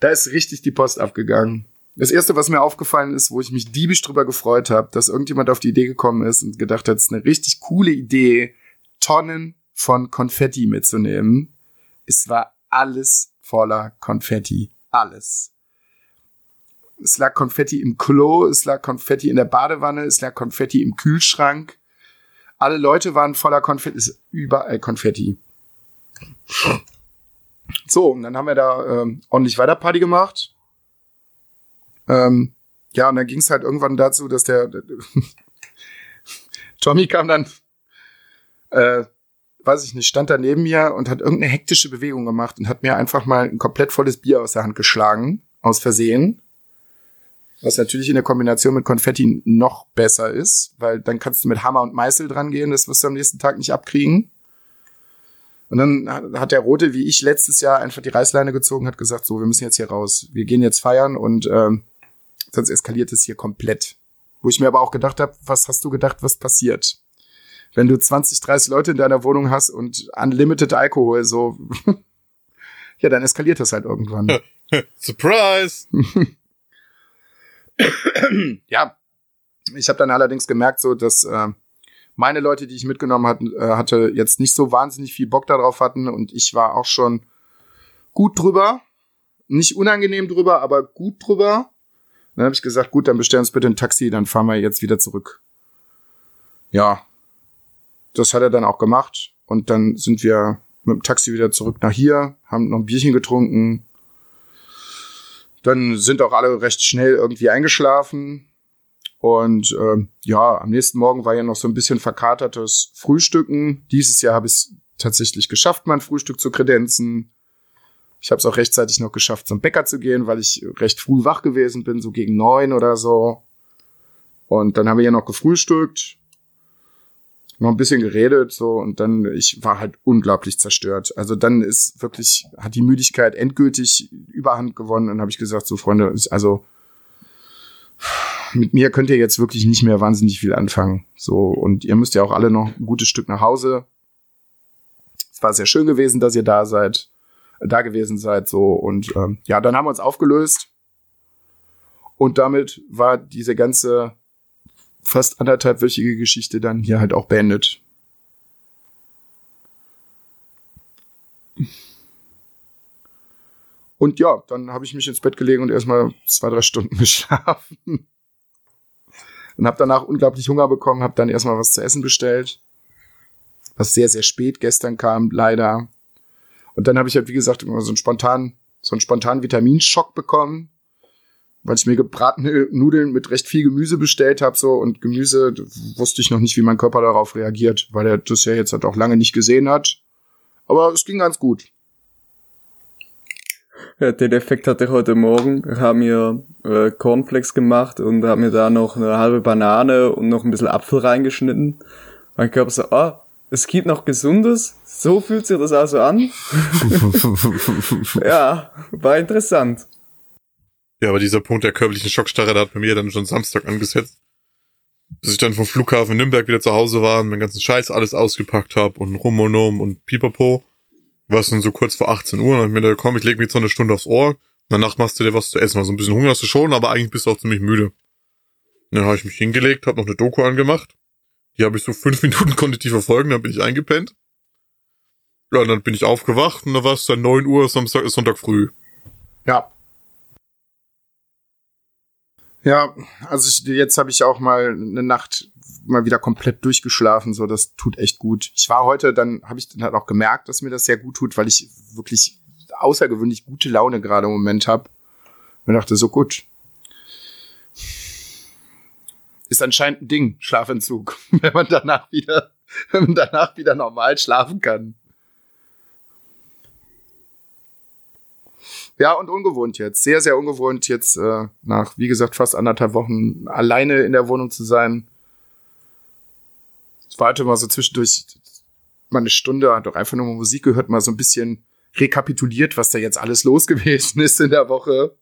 Da ist richtig die Post abgegangen. Das erste, was mir aufgefallen ist, wo ich mich diebisch drüber gefreut habe, dass irgendjemand auf die Idee gekommen ist und gedacht hat, es ist eine richtig coole Idee, Tonnen von Konfetti mitzunehmen. Es war alles voller Konfetti. Alles. Es lag Konfetti im Klo, es lag Konfetti in der Badewanne, es lag Konfetti im Kühlschrank. Alle Leute waren voller Konfetti, es ist überall Konfetti. So, und dann haben wir da ähm, ordentlich weiter Party gemacht. Ähm, ja, und dann ging es halt irgendwann dazu, dass der, Tommy kam dann, äh, weiß ich nicht, stand da neben mir und hat irgendeine hektische Bewegung gemacht und hat mir einfach mal ein komplett volles Bier aus der Hand geschlagen, aus Versehen. Was natürlich in der Kombination mit Konfetti noch besser ist, weil dann kannst du mit Hammer und Meißel dran gehen, das wirst du am nächsten Tag nicht abkriegen. Und dann hat der Rote, wie ich letztes Jahr, einfach die Reißleine gezogen, hat gesagt, so, wir müssen jetzt hier raus. Wir gehen jetzt feiern und ähm, sonst eskaliert es hier komplett. Wo ich mir aber auch gedacht habe, was hast du gedacht, was passiert? Wenn du 20, 30 Leute in deiner Wohnung hast und unlimited Alkohol, so, ja, dann eskaliert das halt irgendwann. Surprise! ja, ich habe dann allerdings gemerkt, so dass äh, meine Leute, die ich mitgenommen hat, äh, hatte, jetzt nicht so wahnsinnig viel Bock darauf hatten und ich war auch schon gut drüber, nicht unangenehm drüber, aber gut drüber. Dann habe ich gesagt, gut, dann bestellen uns bitte ein Taxi, dann fahren wir jetzt wieder zurück. Ja, das hat er dann auch gemacht und dann sind wir mit dem Taxi wieder zurück nach hier, haben noch ein Bierchen getrunken. Dann sind auch alle recht schnell irgendwie eingeschlafen. Und ähm, ja, am nächsten Morgen war ja noch so ein bisschen verkatertes Frühstücken. Dieses Jahr habe ich es tatsächlich geschafft, mein Frühstück zu kredenzen. Ich habe es auch rechtzeitig noch geschafft, zum Bäcker zu gehen, weil ich recht früh wach gewesen bin, so gegen neun oder so. Und dann haben wir ja noch gefrühstückt, noch ein bisschen geredet, so und dann ich war halt unglaublich zerstört. Also dann ist wirklich hat die Müdigkeit endgültig Überhand gewonnen und habe ich gesagt, so Freunde, also mit mir könnt ihr jetzt wirklich nicht mehr wahnsinnig viel anfangen. So, und ihr müsst ja auch alle noch ein gutes Stück nach Hause. Es war sehr schön gewesen, dass ihr da seid, äh, da gewesen seid, so, und ähm, ja, dann haben wir uns aufgelöst. Und damit war diese ganze fast anderthalbwöchige Geschichte dann hier halt auch beendet. Und ja, dann habe ich mich ins Bett gelegen und erstmal zwei, drei Stunden geschlafen und habe danach unglaublich Hunger bekommen, habe dann erstmal was zu essen bestellt, was sehr, sehr spät gestern kam, leider. Und dann habe ich halt, wie gesagt, immer so einen spontanen, so einen spontanen Vitaminschock bekommen, weil ich mir gebratene Nudeln mit recht viel Gemüse bestellt habe, so und Gemüse wusste ich noch nicht, wie mein Körper darauf reagiert, weil er das ja jetzt halt auch lange nicht gesehen hat. Aber es ging ganz gut. Ja, den Effekt hatte ich heute Morgen. Ich habe mir äh, Cornflakes gemacht und habe mir da noch eine halbe Banane und noch ein bisschen Apfel reingeschnitten. Mein Körper so, ah, es gibt noch Gesundes. So fühlt sich das also an. ja, war interessant. Ja, aber dieser Punkt der körperlichen Schockstarre, der hat bei mir dann schon Samstag angesetzt. Bis ich dann vom Flughafen Nürnberg wieder zu Hause war und meinen ganzen Scheiß alles ausgepackt habe und Rumonom und Pipapo war es dann so kurz vor 18 Uhr und hab mir da, komm, ich leg jetzt noch eine Stunde aufs Ohr. Danach machst du dir was zu essen. Also ein bisschen Hunger hast du schon, aber eigentlich bist du auch ziemlich müde. Dann habe ich mich hingelegt, habe noch eine Doku angemacht. Die habe ich so fünf Minuten konnte ich verfolgen, dann bin ich eingepennt. Ja, und dann bin ich aufgewacht und da war es dann 9 Uhr, Samstag ist Sonntag früh. Ja. Ja, also ich, jetzt habe ich auch mal eine Nacht mal wieder komplett durchgeschlafen, so das tut echt gut. Ich war heute, dann habe ich dann halt auch gemerkt, dass mir das sehr gut tut, weil ich wirklich außergewöhnlich gute Laune gerade im Moment habe. Und dachte so gut. Ist anscheinend ein Ding, Schlafentzug, wenn man danach wieder, wenn man danach wieder normal schlafen kann. Ja, und ungewohnt jetzt. Sehr, sehr ungewohnt jetzt äh, nach, wie gesagt, fast anderthalb Wochen alleine in der Wohnung zu sein. Ich warte mal so zwischendurch mal eine Stunde, hat doch einfach nur mal Musik gehört, mal so ein bisschen rekapituliert, was da jetzt alles los gewesen ist in der Woche.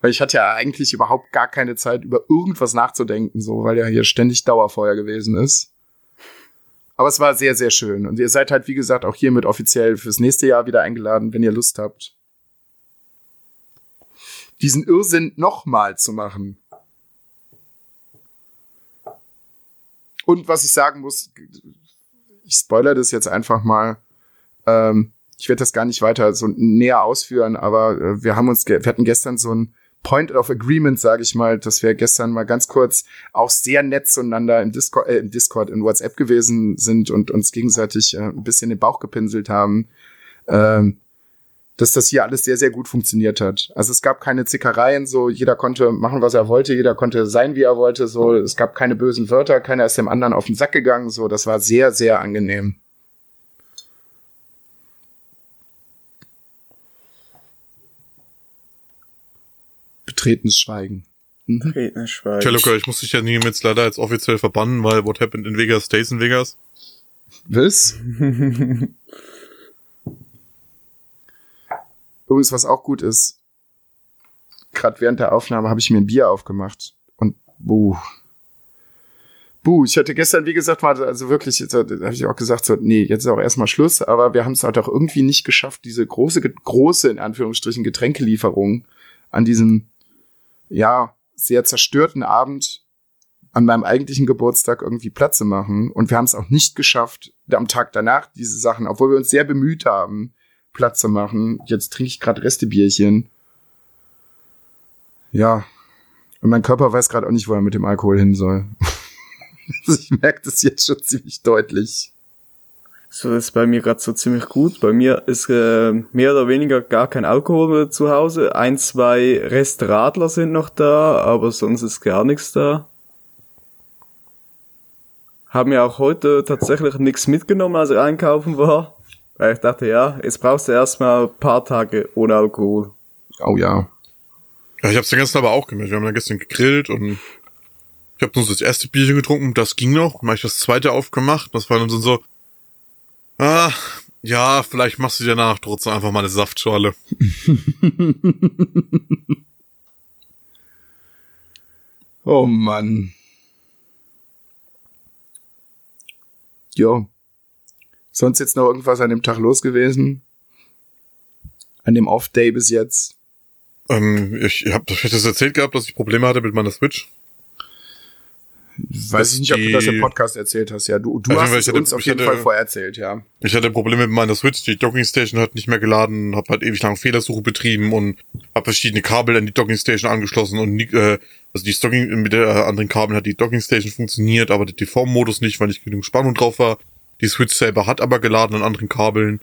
Weil ich hatte ja eigentlich überhaupt gar keine Zeit, über irgendwas nachzudenken, so, weil ja hier ständig Dauerfeuer gewesen ist. Aber es war sehr, sehr schön. Und ihr seid halt, wie gesagt, auch hiermit offiziell fürs nächste Jahr wieder eingeladen, wenn ihr Lust habt diesen Irrsinn nochmal zu machen. Und was ich sagen muss, ich spoilere das jetzt einfach mal. Ähm, ich werde das gar nicht weiter so näher ausführen, aber äh, wir haben uns, wir hatten gestern so ein Point of Agreement, sage ich mal, dass wir gestern mal ganz kurz auch sehr nett zueinander im Discord, äh, im Discord, in WhatsApp gewesen sind und uns gegenseitig äh, ein bisschen den Bauch gepinselt haben. Ähm, dass das hier alles sehr, sehr gut funktioniert hat. Also es gab keine Zickereien, so jeder konnte machen, was er wollte, jeder konnte sein, wie er wollte, so es gab keine bösen Wörter, keiner ist dem anderen auf den Sack gegangen, so das war sehr, sehr angenehm. Betretenes Schweigen. Mhm. Betretenes Schweigen. Tja, Luca, ich muss dich ja nie jetzt leider jetzt offiziell verbannen, weil what happened in Vegas stays in Vegas. Was? Übrigens, was auch gut ist, gerade während der Aufnahme habe ich mir ein Bier aufgemacht. Und buh. Buh, ich hatte gestern, wie gesagt, mal, also wirklich, da habe ich auch gesagt, so, nee, jetzt ist auch erstmal Schluss, aber wir haben es halt auch irgendwie nicht geschafft, diese große, große, in Anführungsstrichen, Getränkelieferung an diesem, ja, sehr zerstörten Abend an meinem eigentlichen Geburtstag irgendwie Platz zu machen. Und wir haben es auch nicht geschafft, am Tag danach diese Sachen, obwohl wir uns sehr bemüht haben, Platz zu machen. Jetzt trinke ich gerade Restebierchen. Ja. Und mein Körper weiß gerade auch nicht, wo er mit dem Alkohol hin soll. Also ich merke das jetzt schon ziemlich deutlich. So ist bei mir gerade so ziemlich gut. Bei mir ist äh, mehr oder weniger gar kein Alkohol mehr zu Hause. Ein, zwei Restradler sind noch da, aber sonst ist gar nichts da. Haben ja auch heute tatsächlich nichts mitgenommen, als ich einkaufen war. Weil ich dachte, ja, jetzt brauchst du erstmal ein paar Tage ohne Alkohol. Oh ja. Ja, ich hab's ja gestern aber auch gemerkt. Wir haben ja gestern gegrillt und ich habe nur so das erste Bierchen getrunken, das ging noch. Dann hab ich das zweite aufgemacht. Das war dann so, ah, ja, vielleicht machst du dir danach trotzdem einfach mal eine Saftschorle. oh Mann. Jo. Sonst jetzt noch irgendwas an dem Tag los gewesen? An dem Off-Day bis jetzt? Ähm, ich habe das erzählt gehabt, dass ich Probleme hatte mit meiner Switch. Weiß ich nicht, ob du das im Podcast erzählt hast. Ja, du, du also, hast es hatte, uns auf jeden hatte, Fall vorher erzählt, ja. Ich hatte Probleme mit meiner Switch. Die Dockingstation hat nicht mehr geladen, habe halt ewig lang Fehlersuche betrieben und habe verschiedene Kabel an die Dockingstation angeschlossen und äh, also die Stocking mit der anderen Kabel hat die Dockingstation funktioniert, aber der TV-Modus nicht, weil nicht genug Spannung drauf war. Die Switch selber hat aber geladen an anderen Kabeln.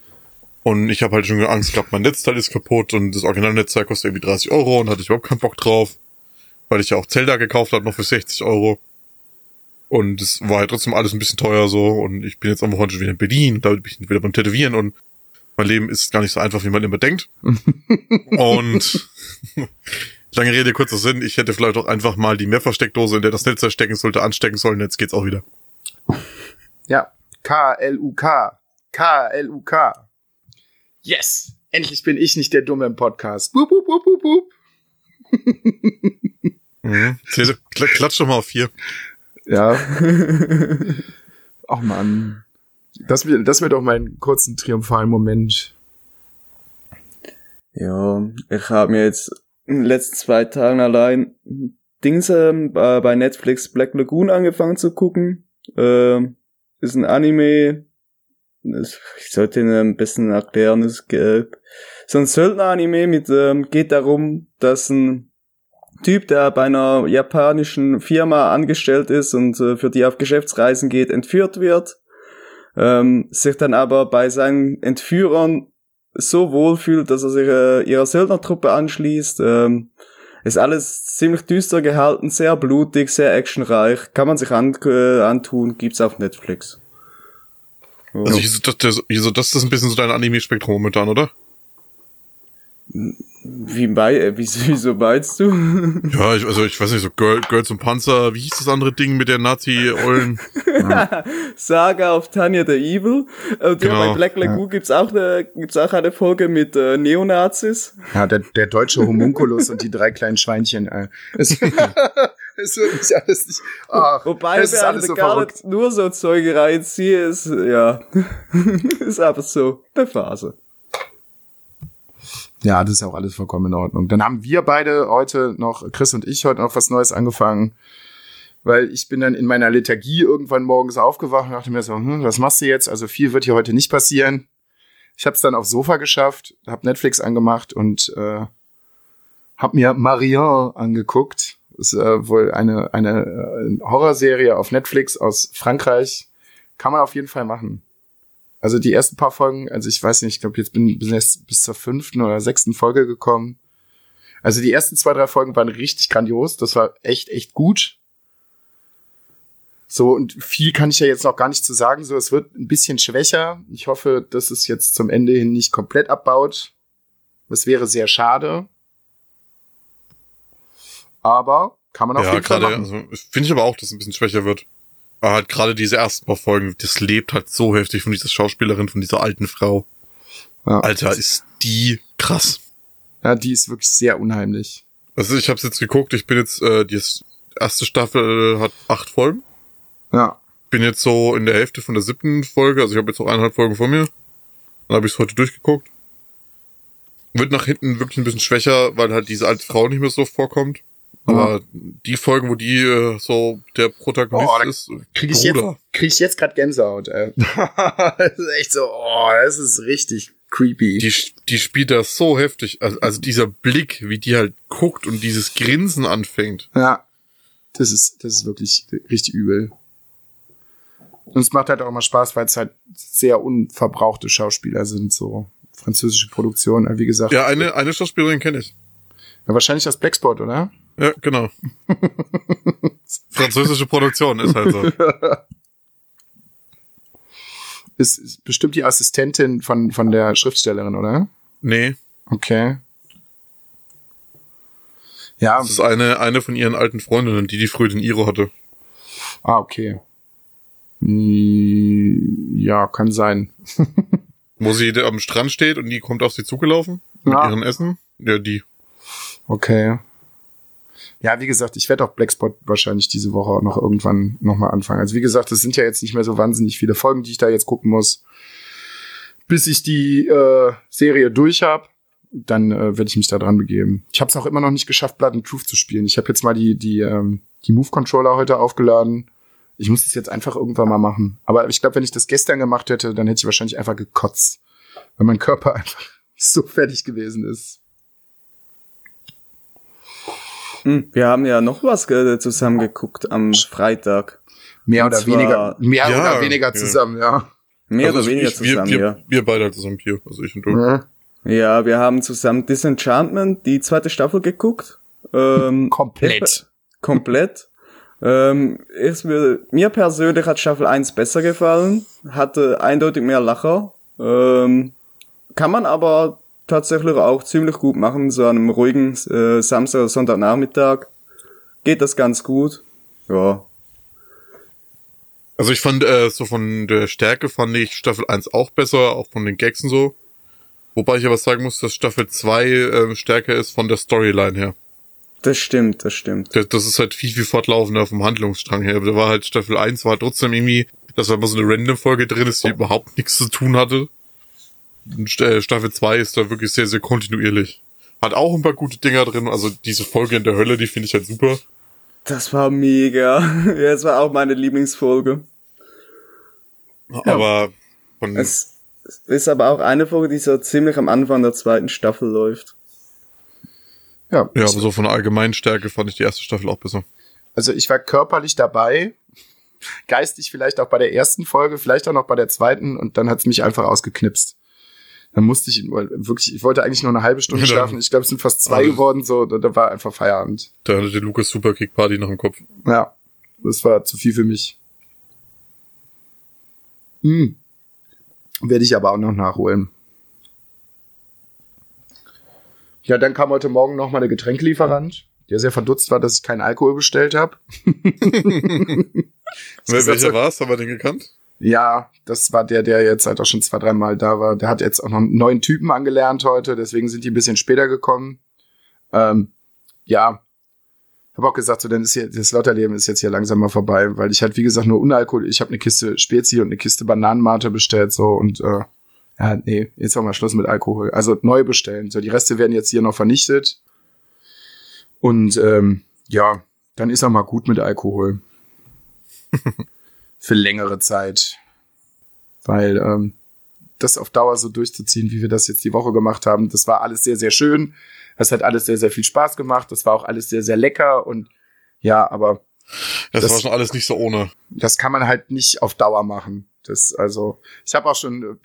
Und ich habe halt schon Angst gehabt, mein Netzteil ist kaputt und das Originalnetzteil kostet irgendwie 30 Euro und hatte ich überhaupt keinen Bock drauf. Weil ich ja auch Zelda gekauft habe, noch für 60 Euro. Und es war halt trotzdem alles ein bisschen teuer so. Und ich bin jetzt am Wochenende wieder in Berlin, da bin ich wieder beim Tätowieren und mein Leben ist gar nicht so einfach, wie man immer denkt. und lange Rede, kurzer Sinn, ich hätte vielleicht auch einfach mal die Mehrversteckdose, in der das Netzteil stecken sollte, anstecken sollen. Jetzt geht's auch wieder. Ja, K-L-U-K. K-L-U-K. Yes! Endlich bin ich nicht der Dumme im Podcast. Boop, boop, boop, boop, boop. mhm. Klatsch doch mal auf vier. Ja. Ach man. Das wird, das wird auch mein kurzen triumphalen Moment. Ja, ich habe mir jetzt in den letzten zwei Tagen allein Dings ähm, bei Netflix Black Lagoon angefangen zu gucken. Ähm, ist ein Anime, ich sollte ihn ein bisschen erklären, es äh, so ein Söldner-Anime mit, ähm, geht darum, dass ein Typ, der bei einer japanischen Firma angestellt ist und äh, für die auf Geschäftsreisen geht, entführt wird, ähm, sich dann aber bei seinen Entführern so wohlfühlt, dass er sich äh, ihrer Söldnertruppe anschließt. Ähm, ist alles ziemlich düster gehalten, sehr blutig, sehr actionreich. Kann man sich an, äh, antun, gibt's auf Netflix. Also hier, so, das, so, das ist ein bisschen so dein Anime-Spektrum momentan, oder? Wie bei, äh, wie, wieso meinst du? Ja, ich, also ich weiß nicht, so Girl, Girls und Panzer, wie hieß das andere Ding mit der Nazi-Eulen? Saga of Tanya the Evil. Und Genau. ja, bei Black Lagoon gibt's auch eine, gibt's auch eine Folge mit äh, Neonazis. Ja, der, der deutsche Homunculus und die drei kleinen Schweinchen. Äh. Es, es wird nicht alles nicht. Ach, Wobei es ist wir alles so gar verrückt. nicht nur so Zeuge reinziehen, ist, ja, ist aber so eine Phase. Ja, das ist auch alles vollkommen in Ordnung. Dann haben wir beide heute noch, Chris und ich, heute noch was Neues angefangen. Weil ich bin dann in meiner Lethargie irgendwann morgens aufgewacht und dachte mir so, hm, was machst du jetzt? Also viel wird hier heute nicht passieren. Ich habe es dann aufs Sofa geschafft, habe Netflix angemacht und äh, habe mir Marion angeguckt. Ist äh, wohl eine, eine äh, Horrorserie auf Netflix aus Frankreich. Kann man auf jeden Fall machen. Also die ersten paar Folgen, also ich weiß nicht, ich glaube, jetzt bin jetzt bis zur fünften oder sechsten Folge gekommen. Also die ersten zwei, drei Folgen waren richtig grandios. Das war echt, echt gut. So, und viel kann ich ja jetzt noch gar nicht zu sagen. So, es wird ein bisschen schwächer. Ich hoffe, dass es jetzt zum Ende hin nicht komplett abbaut. Das wäre sehr schade. Aber kann man auf ja, jeden Fall gerade, machen. also, finde ich aber auch, dass es ein bisschen schwächer wird. Aber halt gerade diese ersten paar Folgen, das lebt halt so heftig von dieser Schauspielerin, von dieser alten Frau. Ja. Alter, ist die krass. Ja, die ist wirklich sehr unheimlich. Also ich habe jetzt geguckt, ich bin jetzt, äh, die erste Staffel hat acht Folgen. Ja. Bin jetzt so in der Hälfte von der siebten Folge, also ich habe jetzt noch eineinhalb Folgen vor mir. Dann habe ich es heute durchgeguckt. Wird nach hinten wirklich ein bisschen schwächer, weil halt diese alte Frau nicht mehr so vorkommt. Aber die Folgen, wo die äh, so der Protagonist Oh, ist, Krieg ich jetzt, Bruder. krieg ich jetzt gerade Gänsehaut, ey. das ist echt so, oh, das ist richtig creepy. die, die spielt das so heftig. Also, also dieser Blick, wie die halt guckt und dieses Grinsen anfängt. ja. Das ist, das ist wirklich richtig übel. Und es macht halt auch immer Spaß, weil es halt sehr unverbrauchte Schauspieler sind, so französische Produktion, wie gesagt. Ja, eine, eine Schauspielerin kenne ich. Ja, wahrscheinlich das Blackspot, oder? Ja, genau. Französische Produktion ist halt so. Ist, ist bestimmt die Assistentin von, von der Schriftstellerin, oder? Nee, Okay. Ja, das ist eine, eine von ihren alten Freundinnen, die die früher den Iro hatte. ah, okay. Hm, Ja, kann sein. Wo sie am Strand steht und die kommt auf sie zugelaufen mit Ja. ihren Essen. Ja, die. Okay. Ja, wie gesagt, ich werde auch Blackspot wahrscheinlich diese Woche noch irgendwann nochmal anfangen. Also wie gesagt, es sind ja jetzt nicht mehr so wahnsinnig viele Folgen, die ich da jetzt gucken muss. Bis ich die äh, Serie durch habe, dann äh, werde ich mich da dran begeben. Ich habe es auch immer noch nicht geschafft, Blood and Truth zu spielen. Ich habe jetzt mal die, die, ähm, die Move-Controller heute aufgeladen. Ich muss das jetzt einfach irgendwann mal machen. Aber ich glaube, wenn ich das gestern gemacht hätte, dann hätte ich wahrscheinlich einfach gekotzt. Weil mein Körper einfach so fertig gewesen ist. Hm, wir haben ja noch was äh, zusammen geguckt am Freitag. Mehr oder zwar- weniger, mehr Ja, oder weniger ja. zusammen, ja. Mehr Also oder weniger ich, wir, zusammen, wir, ja. wir beide halt zusammen hier. Also ich und du. ja. Ja, wir haben zusammen Disenchantment, die zweite Staffel geguckt. Ähm, Komplett. komplett. Ähm, ist mir, mir persönlich hat Staffel 1 besser gefallen, hatte eindeutig mehr Lacher. Ähm, kann man aber tatsächlich auch ziemlich gut machen, so an einem ruhigen äh, Samstag oder Sonntagnachmittag. Geht das ganz gut. Ja. Also ich fand, äh, so von der Stärke fand ich Staffel 1 auch besser, auch von den Gags und so. Wobei ich aber sagen muss, dass Staffel 2 äh, stärker ist von der Storyline her. Das stimmt, das stimmt. Das, das ist halt viel, viel fortlaufender vom Handlungsstrang her. Da war halt Staffel 1 war trotzdem irgendwie, dass da mal so eine Random-Folge drin ist, die überhaupt nichts zu tun hatte. Äh, Staffel 2 ist da wirklich sehr, sehr kontinuierlich. Hat auch ein paar gute Dinger drin. Also diese Folge in der Hölle, die finde ich halt super. Das war mega. Ja, es war auch meine Lieblingsfolge. Aber Von, Es ist aber auch eine Folge, die so ziemlich am Anfang der zweiten Staffel läuft. Ja, ja, aber so von der allgemeinen Stärke fand ich die erste Staffel auch besser. Also ich war körperlich dabei, geistig vielleicht auch bei der ersten Folge, vielleicht auch noch bei der zweiten und dann hat's mich einfach ausgeknipst. Dann musste ich wirklich, ich wollte eigentlich nur eine halbe Stunde Ja. schlafen. Ich glaube, es sind fast zwei Also- geworden, so, da, da war einfach Feierabend. Da hatte die Lukas Superkick Party noch im Kopf. Ja, das war zu viel für mich. Hm. Werde ich aber auch noch nachholen. Ja, dann kam heute Morgen noch mal der Getränkelieferant, der sehr verdutzt war, dass ich keinen Alkohol bestellt habe. Wer, welcher war es? Haben wir den gekannt? Ja, das war der, der jetzt halt auch schon zwei, dreimal da war. Der hat jetzt auch noch einen neuen Typen angelernt heute, deswegen sind die ein bisschen später gekommen. Ähm, ja, habe auch gesagt, so dann ist hier das Lotterleben ist jetzt hier langsam mal vorbei, weil ich halt wie gesagt nur Unalkohol. Ich habe eine Kiste Spezi und eine Kiste Bananenmate bestellt so und äh, ja, nee, jetzt haben wir Schluss mit Alkohol. Also neu bestellen. So die Reste werden jetzt hier noch vernichtet und ähm, ja, dann ist auch mal gut mit Alkohol für längere Zeit. Weil ähm, das auf Dauer so durchzuziehen, wie wir das jetzt die Woche gemacht haben, das war alles sehr, sehr schön. Das hat alles sehr, sehr viel Spaß gemacht. Das war auch alles sehr, sehr lecker und ja, aber Das, Das- war schon alles nicht so ohne. das kann man halt nicht auf Dauer machen. Das, also, ich habe auch schon, äh,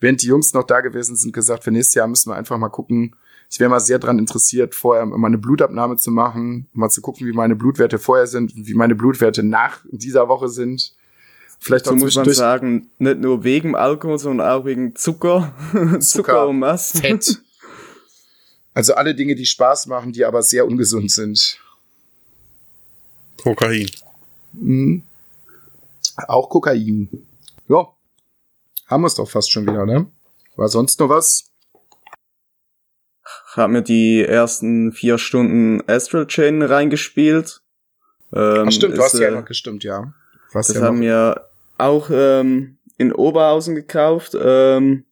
während die Jungs noch da gewesen sind, gesagt, für nächstes Jahr müssen wir einfach mal gucken. Ich wäre mal sehr dran interessiert, vorher mal eine Blutabnahme zu machen, mal zu gucken, wie meine Blutwerte vorher sind und wie meine Blutwerte nach dieser Woche sind. Vielleicht So muss man sagen, nicht nur wegen Alkohol, sondern auch wegen Zucker. Zucker, und was? Fett. Also alle Dinge, die Spaß machen, die aber sehr ungesund sind. Kokain. Mhm. Auch Kokain. Ja. Haben wir es doch fast schon wieder, ne? War sonst noch was? Ich habe mir die ersten vier Stunden Astral Chain reingespielt. Ähm, Ach stimmt, du ist, hast ja äh, noch gestimmt, ja. Du hast Das ja haben noch, wir auch ähm, in Oberhausen gekauft. Ähm,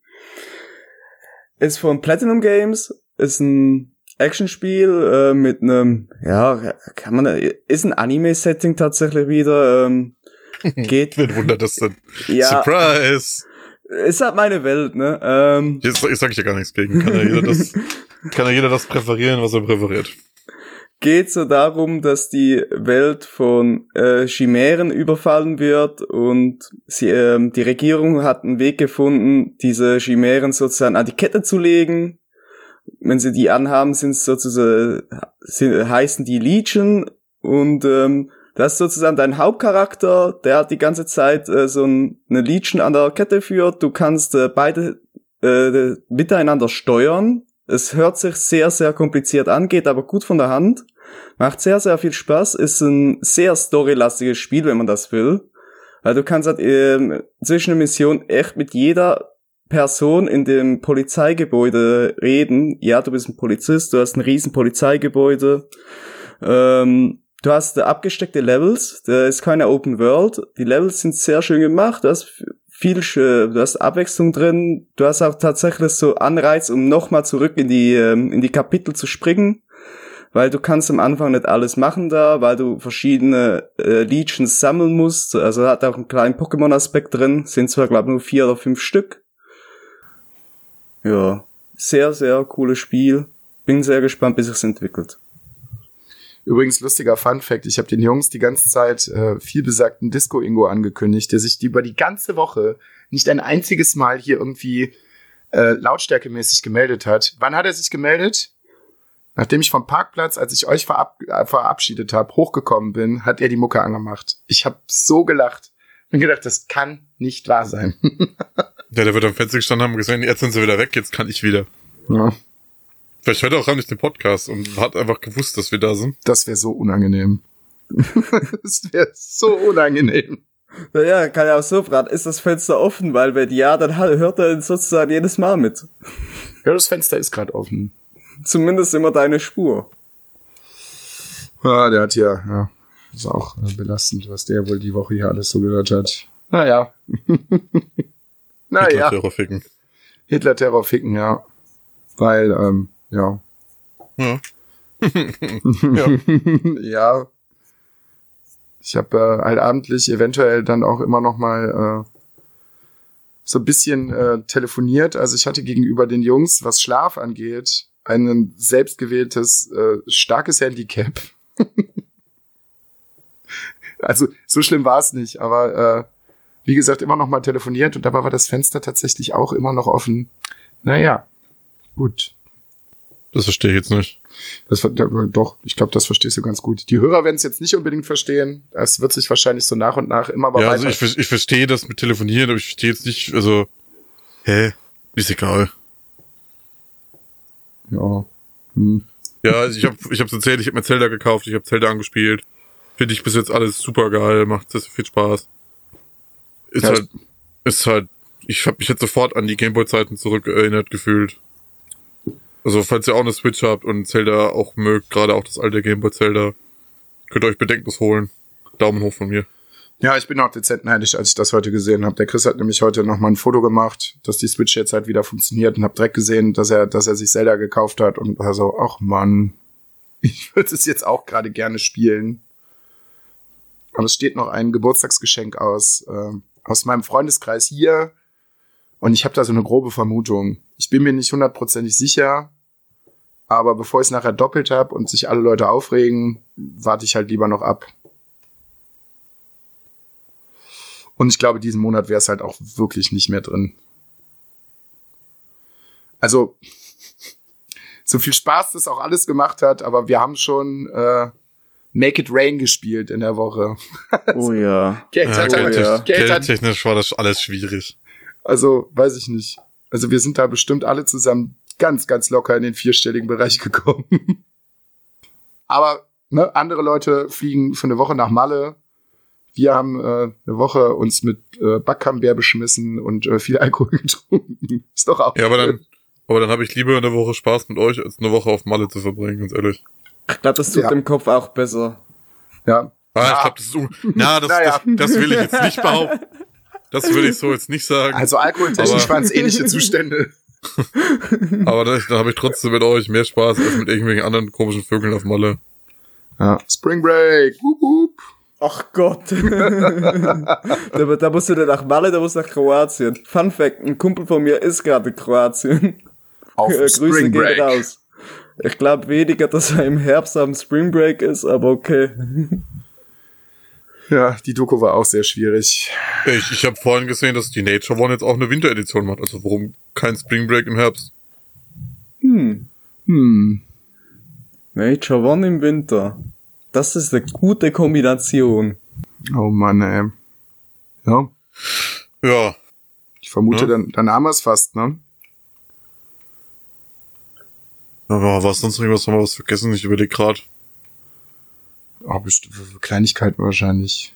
ist von Platinum Games, ist ein Actionspiel äh, mit einem, ja, kann man, ist ein Anime-Setting tatsächlich wieder. Ähm, geht, Wen wundert das denn? ja, Surprise! ist halt meine Welt, ne? Ähm, Jetzt, jetzt sag ich ja gar nichts gegen. Kann ja jeder das, kann ja jeder das präferieren, was er präferiert. Geht so darum, dass die Welt von äh, Chimären überfallen wird und sie, ähm, die Regierung hat einen Weg gefunden, diese Chimären sozusagen an die Kette zu legen. Wenn sie die anhaben, sind sozusagen sind, heißen die Legion und ähm, das ist sozusagen dein Hauptcharakter, der hat die ganze Zeit äh, so ein, eine Legion an der Kette führt. Du kannst äh, beide äh, miteinander steuern. Es hört sich sehr, sehr kompliziert an, geht aber gut von der Hand. Macht sehr, sehr viel Spaß. Ist ein sehr storylastiges Spiel, wenn man das will. Weil du kannst halt ähm, zwischen der Mission echt mit jeder Person in dem Polizeigebäude reden. Ja, du bist ein Polizist, du hast ein riesen Polizeigebäude. Ähm, du hast abgesteckte Levels, da ist keine Open World. Die Levels sind sehr schön gemacht, du hast viel, schö- du hast Abwechslung drin, du hast auch tatsächlich so Anreiz, um nochmal zurück in die, ähm, in die Kapitel zu springen. Weil du kannst am Anfang nicht alles machen da, weil du verschiedene äh, Legions sammeln musst. Also hat auch einen kleinen Pokémon-Aspekt drin. Sind zwar, glaube ich, nur vier oder fünf Stück. Ja, sehr, sehr cooles Spiel. Bin sehr gespannt, bis sich's entwickelt. Übrigens, lustiger Fun Fact, ich habe den Jungs die ganze Zeit äh, viel besagten Disco-Ingo angekündigt, der sich die über die ganze Woche nicht ein einziges Mal hier irgendwie äh, lautstärkemäßig gemeldet hat. Wann hat er sich gemeldet? Nachdem ich vom Parkplatz, als ich euch verab äh, verabschiedet habe, hochgekommen bin, hat er die Mucke angemacht. Ich habe so gelacht. Bin gedacht, das kann nicht wahr sein. Ja, der wird am Fenster gestanden haben und gesehen, jetzt sind sie wieder weg, jetzt kann ich wieder. ja, Vielleicht hört er auch gar nicht den Podcast und hat einfach gewusst, dass wir da sind. das wäre so unangenehm. das wäre so unangenehm. Ja, kann ja auch so fragen, ist das Fenster offen? Weil wenn ja, dann hört er sozusagen jedes Mal mit. Ja, das Fenster ist gerade offen. Zumindest immer deine Spur. Ja, der hat hier, ja, ist auch äh, belastend, was der wohl die Woche hier alles so gehört hat. Naja. naja, Hitler ficken. Hitler-Terror ficken, ja. Weil, ähm, ja. Ja. ja. Ich habe äh, halt abendlich eventuell dann auch immer noch mal äh, so ein bisschen äh, telefoniert. Also ich hatte gegenüber den Jungs, was Schlaf angeht, ein selbstgewähltes äh, starkes Handicap. also so schlimm war es nicht, aber äh, wie gesagt, immer noch mal telefoniert und dabei war das Fenster tatsächlich auch immer noch offen. Naja, gut. Das verstehe ich jetzt nicht. Das, doch, ich glaube, das verstehst du ganz gut. Die Hörer werden es jetzt nicht unbedingt verstehen. Es wird sich wahrscheinlich so nach und nach immer mal ja, weiter. also ich, ich verstehe das mit Telefonieren, aber ich verstehe jetzt nicht, also, hä? Ist egal. ja. Hm. Ja, also ich habe ich hab's erzählt, ich habe mir Zelda gekauft, ich habe Zelda angespielt. Finde ich bis jetzt alles super geil, macht sehr viel Spaß. Ist Ja, halt, ist halt, ich habe mich jetzt sofort an die Gameboy-Zeiten zurück erinnert gefühlt. Also, falls ihr auch eine Switch habt und Zelda auch mögt, gerade auch das alte Gameboy Zelda, könnt ihr euch bedenkenlos holen. Daumen hoch von mir. Ja, ich bin auch dezent neidisch, als ich das heute gesehen habe. Der Chris hat nämlich heute noch mal ein Foto gemacht, dass die Switch jetzt halt wieder funktioniert und hab direkt gesehen, dass er, dass er sich Zelda gekauft hat und war so, ach Mann, ich würde es jetzt auch gerade gerne spielen. Aber es steht noch ein Geburtstagsgeschenk aus, äh, aus meinem Freundeskreis hier und ich habe da so eine grobe Vermutung. Ich bin mir nicht hundertprozentig sicher, aber bevor ich es nachher doppelt habe und sich alle Leute aufregen, warte ich halt lieber noch ab. Und ich glaube, diesen Monat wäre es halt auch wirklich nicht mehr drin. Also, so viel Spaß das auch alles gemacht hat, aber wir haben schon äh, Make It Rain gespielt in der Woche. Oh ja. Geld Ja, hat oh halt, ja. Geld hat, Geldtechnisch war das alles schwierig. also weiß ich nicht. Also wir sind da bestimmt alle zusammen ganz, ganz locker in den vierstelligen Bereich gekommen. aber ne, andere Leute fliegen für eine Woche nach Malle. Wir haben äh, eine Woche uns mit äh, Backcambär beschmissen und äh, viel Alkohol getrunken. Ist doch auch Ja, aber dann, aber dann habe ich lieber eine Woche Spaß mit euch, als eine Woche auf Malle zu verbringen, ganz ehrlich. Ich glaube, das tut Ja. dem Kopf auch besser. Ja. Ah, Ja. ich glaube, das ist un Na, das, Naja. das, das will ich jetzt nicht behaupten. Das will ich so jetzt nicht sagen. Also alkoholtechnisch waren es ähnliche Zustände. Aber dann, dann habe ich trotzdem mit euch mehr Spaß als mit irgendwelchen anderen komischen Vögeln auf Malle. Ja. Spring Break. Wup, wup. Ach Gott. da, da musst du nicht nach Malle, da musst du nach Kroatien. Fun Fact, ein Kumpel von mir ist gerade in Kroatien. Auf Äh, Grüße Spring gehen Break. raus. Ich glaube weniger, dass er im Herbst am Spring Break ist, aber okay. Ja, die Doku war auch sehr schwierig. Ich, ich habe vorhin gesehen, dass die Nature One jetzt auch eine Winteredition macht. Also warum kein Spring Break im Herbst? Hm. Hm. Nature One im Winter. Das ist eine gute Kombination. Oh Mann, ey. Ja, Ja, ich vermute, Ja. dann, dann haben wir es fast, ne? aber was sonst noch irgendwas haben wir was vergessen? Ich überlege gerade. Oh, bestimmt Kleinigkeiten wahrscheinlich.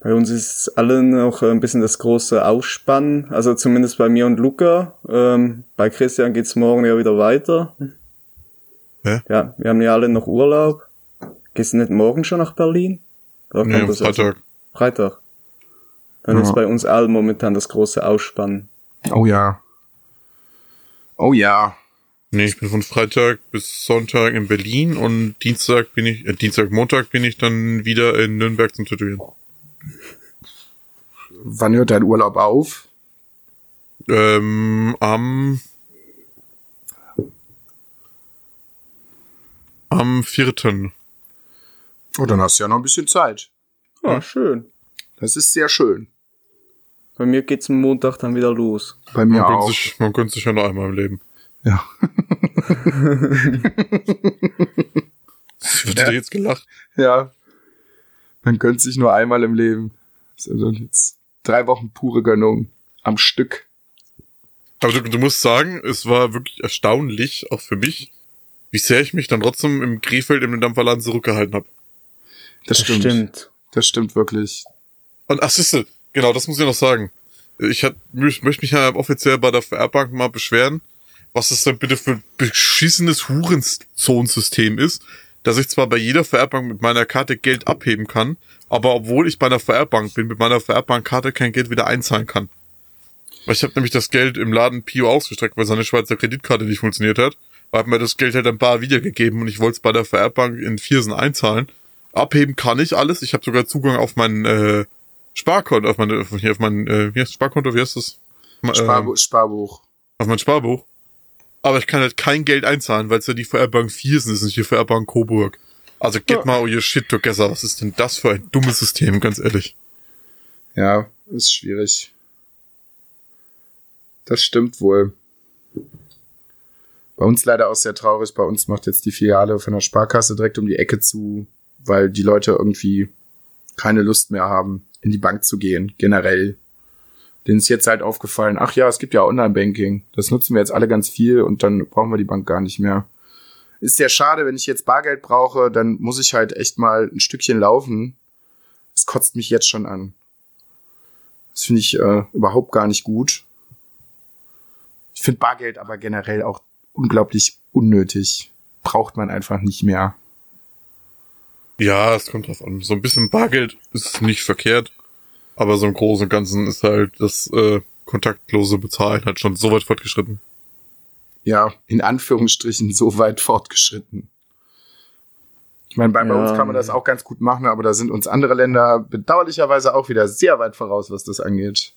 Bei uns ist allen noch ein bisschen das große Ausspannen, also zumindest bei mir und Luca. Ähm, bei Christian geht's morgen ja wieder weiter. Hä? Ja, wir haben ja alle noch Urlaub. Gehst du nicht morgen schon nach Berlin? Oder Nee, Freitag. Freitag. Dann Ja. ist bei uns allen momentan das große Ausspannen. Oh ja. Oh ja. Nee, ich bin von Freitag bis Sonntag in Berlin und Dienstag bin ich, äh, Dienstag, Montag bin ich dann wieder in Nürnberg zum Tätowieren. Wann hört dein Urlaub auf? Ähm, am, am vierten. Oh, dann hast du ja noch ein bisschen Zeit. Ah, schön. Das ist sehr schön. Bei mir geht's am Montag dann wieder los. Bei Man, mir gönnt auch. sich, man gönnt sich ja noch einmal im Leben. Ja. Wird dir jetzt gelacht? Ja. Man gönnt sich nur einmal im Leben. Also jetzt drei Wochen pure Gönnung am Stück. Aber du, du musst sagen, es war wirklich erstaunlich, auch für mich, wie sehr ich mich dann trotzdem im Krefeld im Dampferladen zurückgehalten habe. Das, stimmt. Das stimmt wirklich. Und ach, siehste, genau, das muss ich noch sagen. Ich, hat, ich möchte mich ja offiziell bei der VR-Bank mal beschweren, was das denn bitte für ein beschissenes Hurenzonsystem ist, dass ich zwar bei jeder VR-Bank mit meiner Karte Geld abheben kann, aber obwohl ich bei einer VR-Bank bin, mit meiner VR-Bank-Karte kein Geld wieder einzahlen kann. Weil ich habe nämlich das Geld im Laden Pio ausgestreckt, weil seine Schweizer Kreditkarte nicht funktioniert hat. Hat mir das Geld halt ein paar wiedergegeben und ich wollte es bei der VR-Bank in Viersen einzahlen. Abheben kann ich alles. Ich habe sogar Zugang auf mein äh, Sparkonto, auf mein, hier auf mein, äh, wie heißt Sparkonto, wie heißt das? Sparbu ähm, Sparbuch. auf mein Sparbuch. Aber ich kann halt kein Geld einzahlen, weil es ja die VR-Bank Viersen ist, nicht die VR-Bank Coburg. Also get mal your shit together. Was ist denn das für ein dummes System, ganz ehrlich? Ja, ist schwierig. Das stimmt wohl. Bei uns leider auch sehr traurig. Bei uns macht jetzt die Filiale von der Sparkasse direkt um die Ecke zu, weil die Leute irgendwie keine Lust mehr haben, in die Bank zu gehen, generell. Denen ist jetzt halt aufgefallen, ach ja, es gibt ja Online-Banking. Das nutzen wir jetzt alle ganz viel und dann brauchen wir die Bank gar nicht mehr. Ist sehr schade, wenn ich jetzt Bargeld brauche, dann muss ich halt echt mal ein Stückchen laufen. Es kotzt mich jetzt schon an. Das finde ich äh, überhaupt gar nicht gut. Ich finde Bargeld aber generell auch unglaublich unnötig. Braucht man einfach nicht mehr. Ja, es kommt drauf an. So ein bisschen Bargeld ist nicht verkehrt. Aber so im Großen und Ganzen ist halt das äh, kontaktlose Bezahlen halt schon so weit fortgeschritten. Ja, in Anführungsstrichen so weit fortgeschritten. Ich meine, bei, bei Ja. uns kann man das auch ganz gut machen, aber da sind uns andere Länder bedauerlicherweise auch wieder sehr weit voraus, was das angeht.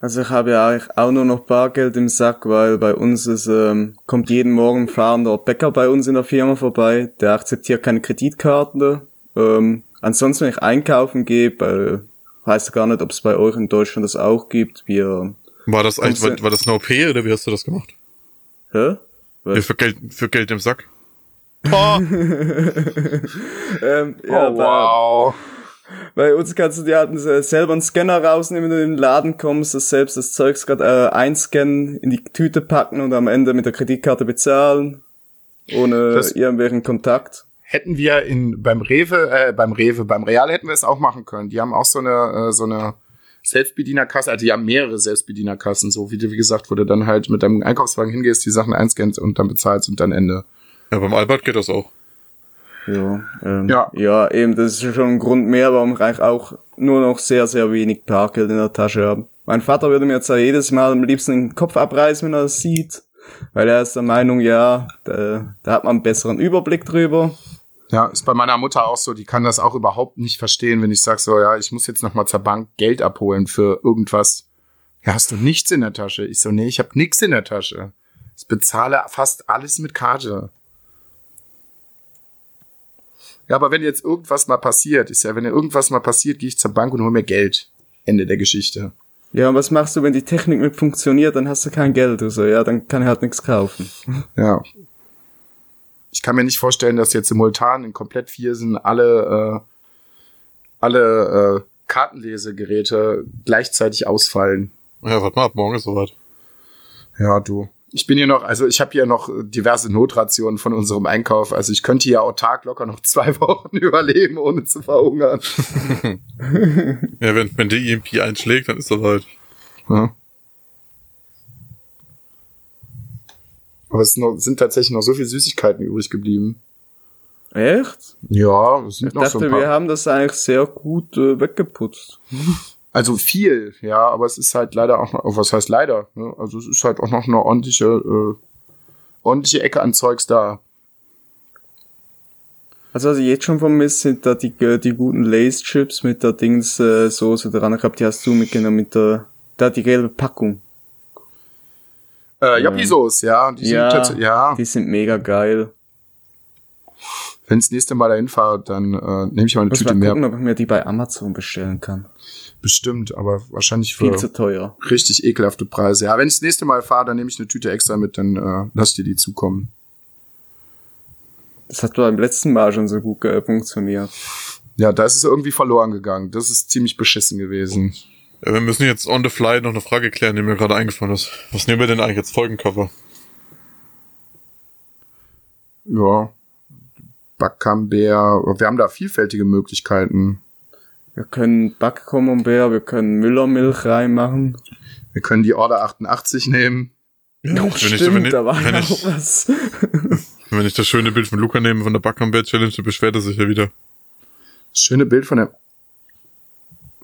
Also ich habe ja eigentlich auch nur noch Bargeld im Sack, weil bei uns ist, ähm, kommt jeden Morgen ein fahrender Bäcker bei uns in der Firma vorbei. Der akzeptiert keine Kreditkarten. Ähm, ansonsten, wenn ich einkaufen gehe, bei, weiß gar nicht, ob es bei euch in Deutschland das auch gibt. Wir, War das eigentlich, war, war das eine OP oder wie hast du das gemacht? hä? Ja, für Geld, für Geld im Sack? Ähm, ja, oh, wow. Bei uns kannst du dir halt selber einen Scanner rausnehmen, wenn du in den Laden kommst, das selbst das Zeugs grad äh, einscannen, in die Tüte packen und am Ende mit der Kreditkarte bezahlen. Ohne Das- irgendwelchen Kontakt. Hätten wir in beim Rewe, äh, beim Rewe, beim Real hätten wir es auch machen können. Die haben auch so eine, äh, so eine Selbstbedienerkasse, also die haben mehrere Selbstbedienerkassen, so wie, du- wie gesagt, wo du dann halt mit deinem Einkaufswagen hingehst, die Sachen einscannst und dann bezahlst und dann Ende. Ja, beim Albert geht das auch. Ja, ähm, Ja. ja, eben, das ist schon ein Grund mehr, warum ich auch nur noch sehr, sehr wenig Bargeld in der Tasche habe. Mein Vater würde mir jetzt ja jedes Mal am liebsten den Kopf abreißen, wenn er es sieht, weil er ist der Meinung, ja, da, da hat man einen besseren Überblick drüber. Ja, ist bei meiner Mutter auch so, die kann das auch überhaupt nicht verstehen, wenn ich sag so, ja, ich muss jetzt noch mal zur Bank Geld abholen für irgendwas. Ja, hast du nichts in der Tasche? Ich so, nee, ich habe nichts in der Tasche. Ich bezahle fast alles mit Karte. Ja, aber wenn jetzt irgendwas mal passiert, ist ja, wenn irgendwas mal passiert, gehe ich zur Bank und hole mir Geld. Ende der Geschichte. Ja, und was machst du, wenn die Technik nicht funktioniert, dann hast du kein Geld oder so, ja, dann kann ich halt nichts kaufen. Ja. Ich kann mir nicht vorstellen, dass jetzt simultan in komplett Viersen alle, äh, alle äh, Kartenlesegeräte gleichzeitig ausfallen. Ja, warte mal ab, morgen ist soweit. Ja, du. Ich bin hier noch, also ich habe hier noch diverse Notrationen von unserem Einkauf. Also ich könnte hier autark locker noch zwei Wochen überleben, ohne zu verhungern. Ja, wenn, wenn die EMP einschlägt, dann ist soweit. Ja. Aber es sind, noch, sind tatsächlich noch so viele Süßigkeiten übrig geblieben. Echt? Ja, es sind Ich noch so dachte, ein paar. wir haben das eigentlich sehr gut äh, weggeputzt. Also viel, ja, aber es ist halt leider auch noch, oh, was heißt leider? Ne? Also es ist halt auch noch eine ordentliche, äh, ordentliche Ecke an Zeugs da. Also was ich jetzt schon vermisse, sind da die, äh, die guten Lace Chips mit der Dings äh, Soße dran. Ich glaube, die hast du mitgenommen mit der, da die gelbe Packung. Äh, Joppisos, ja, die sind Ja. Die sind mega geil. Wenn das nächste Mal dahin fahre, dann äh, nehme ich mal eine Muss Tüte mal mehr. gucken, ob ich mir die bei Amazon bestellen kann. Bestimmt, aber wahrscheinlich für Viel zu teuer. richtig ekelhafte Preise. Ja, wenn ich das nächste Mal fahre, dann nehme ich eine Tüte extra mit, dann äh, lass dir die zukommen. Das hat beim letzten Mal schon so gut äh, funktioniert. Ja, da ist es irgendwie verloren gegangen. Das ist ziemlich beschissen gewesen. Ja, wir müssen jetzt on the fly noch eine Frage klären, die mir gerade eingefallen ist. Was nehmen wir denn eigentlich als Folgencover? Ja, Backcambär. Wir haben da vielfältige Möglichkeiten. Wir können Backcomembert, wir können Müllermilch reinmachen. Wir können die Order 88 nehmen. Ja, wenn, Stimmt, ich, wenn, ich, da war wenn, ich, auch was. wenn ich das schöne Bild von Luca nehme von der Backcamber Challenge, dann beschwert er sich ja wieder. Das schöne Bild von der.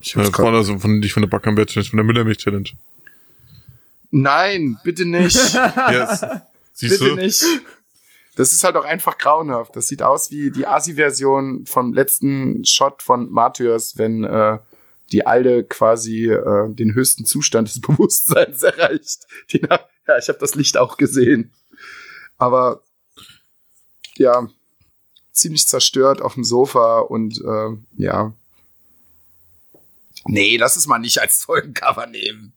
Ich hab's grad- von, also von, nicht von der Backcamber Challenge, von der Müllermilch Challenge. Nein, bitte nicht. Yes. Siehst bitte du? nicht. Das ist halt auch einfach grauenhaft. Das sieht aus wie die Asi-Version vom letzten Shot von Martyrs, wenn äh, die Alde quasi äh, den höchsten Zustand des Bewusstseins erreicht. Die nach ja, ich habe das Licht auch gesehen. Aber ja, ziemlich zerstört auf dem Sofa und äh, ja. Nee, lass es mal nicht als Folgencover nehmen.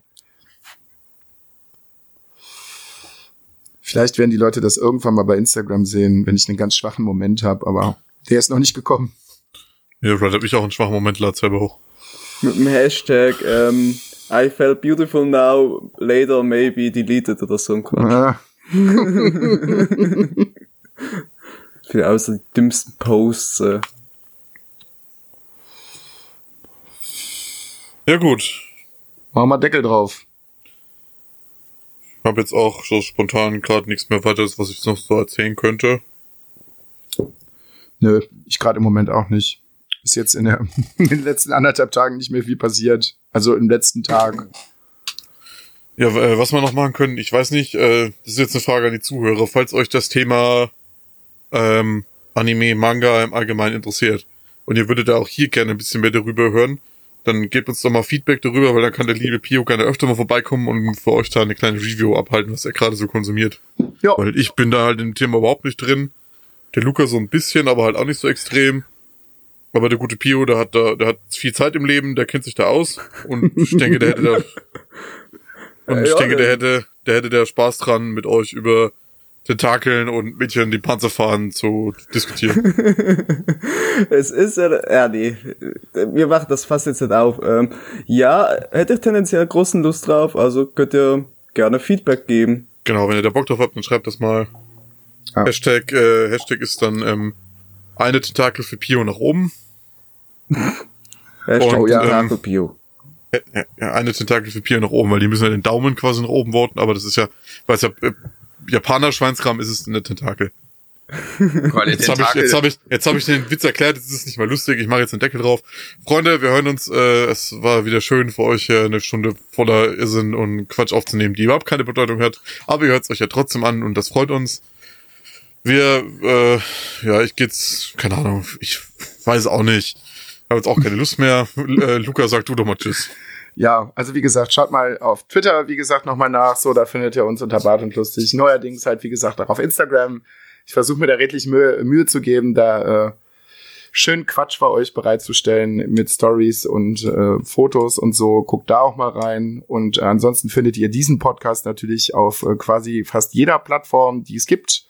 Vielleicht werden die Leute das irgendwann mal bei Instagram sehen, wenn ich einen ganz schwachen Moment habe, aber der ist noch nicht gekommen. Ja, vielleicht habe ich auch einen schwachen Moment, lad selber hoch. Mit dem Hashtag ähm, I felt beautiful now, later maybe deleted oder so ein Quatsch. Ah, Für außer die dümmsten Posts. Äh. Ja gut, machen wir Deckel drauf. ich habe jetzt auch so spontan gerade nichts mehr weiteres, was ich noch so erzählen könnte. Nö, ich gerade im Moment auch nicht. Ist jetzt in, der, in den letzten anderthalb Tagen nicht mehr viel passiert. Also im letzten Tag. Ja, äh, was wir noch machen können, ich weiß nicht, äh, das ist jetzt eine Frage an die Zuhörer, falls euch das Thema ähm, Anime, Manga im Allgemeinen interessiert und ihr würdet da auch hier gerne ein bisschen mehr darüber hören, dann gebt uns doch mal Feedback darüber, weil dann kann der liebe Pio gerne öfter mal vorbeikommen und für euch da eine kleine Review abhalten, was er gerade so konsumiert. Ja. Weil ich bin da halt im Thema überhaupt nicht drin. Der Luca so ein bisschen, aber halt auch nicht so extrem. Aber der gute Pio, der hat da, der hat viel Zeit im Leben, der kennt sich da aus und ich denke, der hätte da und ich Ja, denke, der der- hätte, der hätte da Spaß dran, mit euch über Tentakeln und Mädchen, die Panzer fahren, zu diskutieren. Es ist ja, ja, nee, wir machen das fast jetzt nicht auf. Ähm, ja, hätte ich tendenziell großen Lust drauf, also könnt ihr gerne Feedback geben. genau, wenn ihr da Bock drauf habt, dann schreibt das mal. Ja. Hashtag, äh, Hashtag ist dann ähm, eine Tentakel für Pio nach oben. Hashtag Und, ja, ähm, Taco Pio. Eine Tentakel für Pio nach oben, weil die müssen ja den Daumen quasi nach oben worten, aber das ist ja, weil es ja äh, Japaner Schweinskram ist es eine Tentakel. Jetzt habe ich, jetzt habe ich, jetzt habe ich den Witz erklärt. Jetzt ist es nicht mal lustig. Ich mache jetzt den Deckel drauf. Freunde, wir hören uns. Äh, es war wieder schön für euch hier eine Stunde voller Irrsinn und Quatsch aufzunehmen, die überhaupt keine Bedeutung hat. Aber ihr hört es euch ja trotzdem an und das freut uns. Wir, äh, ja, ich geht's, keine Ahnung. Ich weiß auch nicht. Habe jetzt auch keine Lust mehr. Äh, Luca, sag du doch mal Tschüss. Ja, also wie gesagt, schaut mal auf Twitter, wie gesagt, nochmal nach. So, da findet ihr uns unter Bart und Lustig. Neuerdings halt, wie gesagt, auch auf Instagram. Ich versuche mir da redlich Mühe, Mühe zu geben, da äh, schön Quatsch für euch bereitzustellen mit Stories und äh, Fotos und so. Guckt da auch mal rein. Und ansonsten findet ihr diesen Podcast natürlich auf äh, quasi fast jeder Plattform, die es gibt.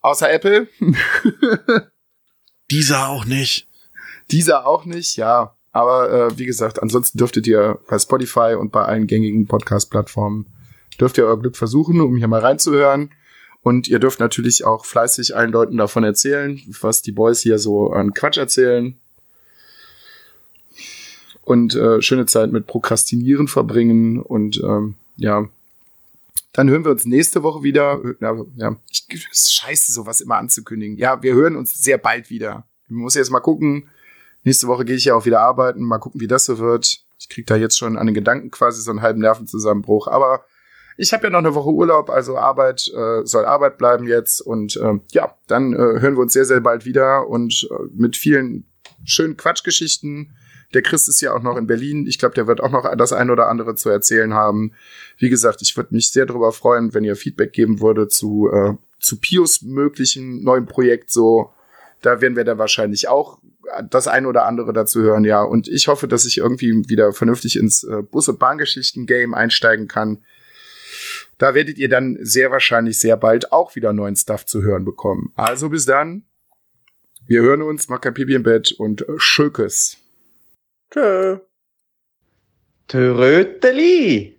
Außer Apple. Dieser auch nicht. Dieser auch nicht, ja. Aber äh, wie gesagt, ansonsten dürftet ihr bei Spotify und bei allen gängigen Podcast-Plattformen dürft ihr euer Glück versuchen, um hier mal reinzuhören. Und ihr dürft natürlich auch fleißig allen Leuten davon erzählen, was die Boys hier so an Quatsch erzählen. Und äh, schöne Zeit mit Prokrastinieren verbringen. Und ähm, ja, dann hören wir uns nächste Woche wieder. Ja, ja. Ich, scheiße, sowas immer anzukündigen. Ja, wir hören uns sehr bald wieder. Ich muss jetzt mal gucken. Nächste Woche gehe ich ja auch wieder arbeiten. Mal gucken, wie das so wird. Ich krieg da jetzt schon an den Gedanken quasi so einen halben Nervenzusammenbruch. Aber ich habe ja noch eine Woche Urlaub, also Arbeit äh, soll Arbeit bleiben jetzt. Und ähm, ja, dann äh, hören wir uns sehr, sehr bald wieder und äh, mit vielen schönen Quatschgeschichten. Der Chris ist ja auch noch in Berlin. Ich glaube, der wird auch noch das ein oder andere zu erzählen haben. Wie gesagt, ich würde mich sehr darüber freuen, wenn ihr Feedback geben würde zu, äh, zu Pius möglichen neuen Projekt. So, da werden wir dann wahrscheinlich auch das ein oder andere dazu hören, ja. Und ich hoffe, dass ich irgendwie wieder vernünftig ins äh, Bus- und Bahngeschichten-Game einsteigen kann. Da werdet ihr dann sehr wahrscheinlich sehr bald auch wieder neuen Stuff zu hören bekommen. Also bis dann. Wir hören uns, macht kein Pipi im Bett und äh, Schökes. Tschö. Tröteli.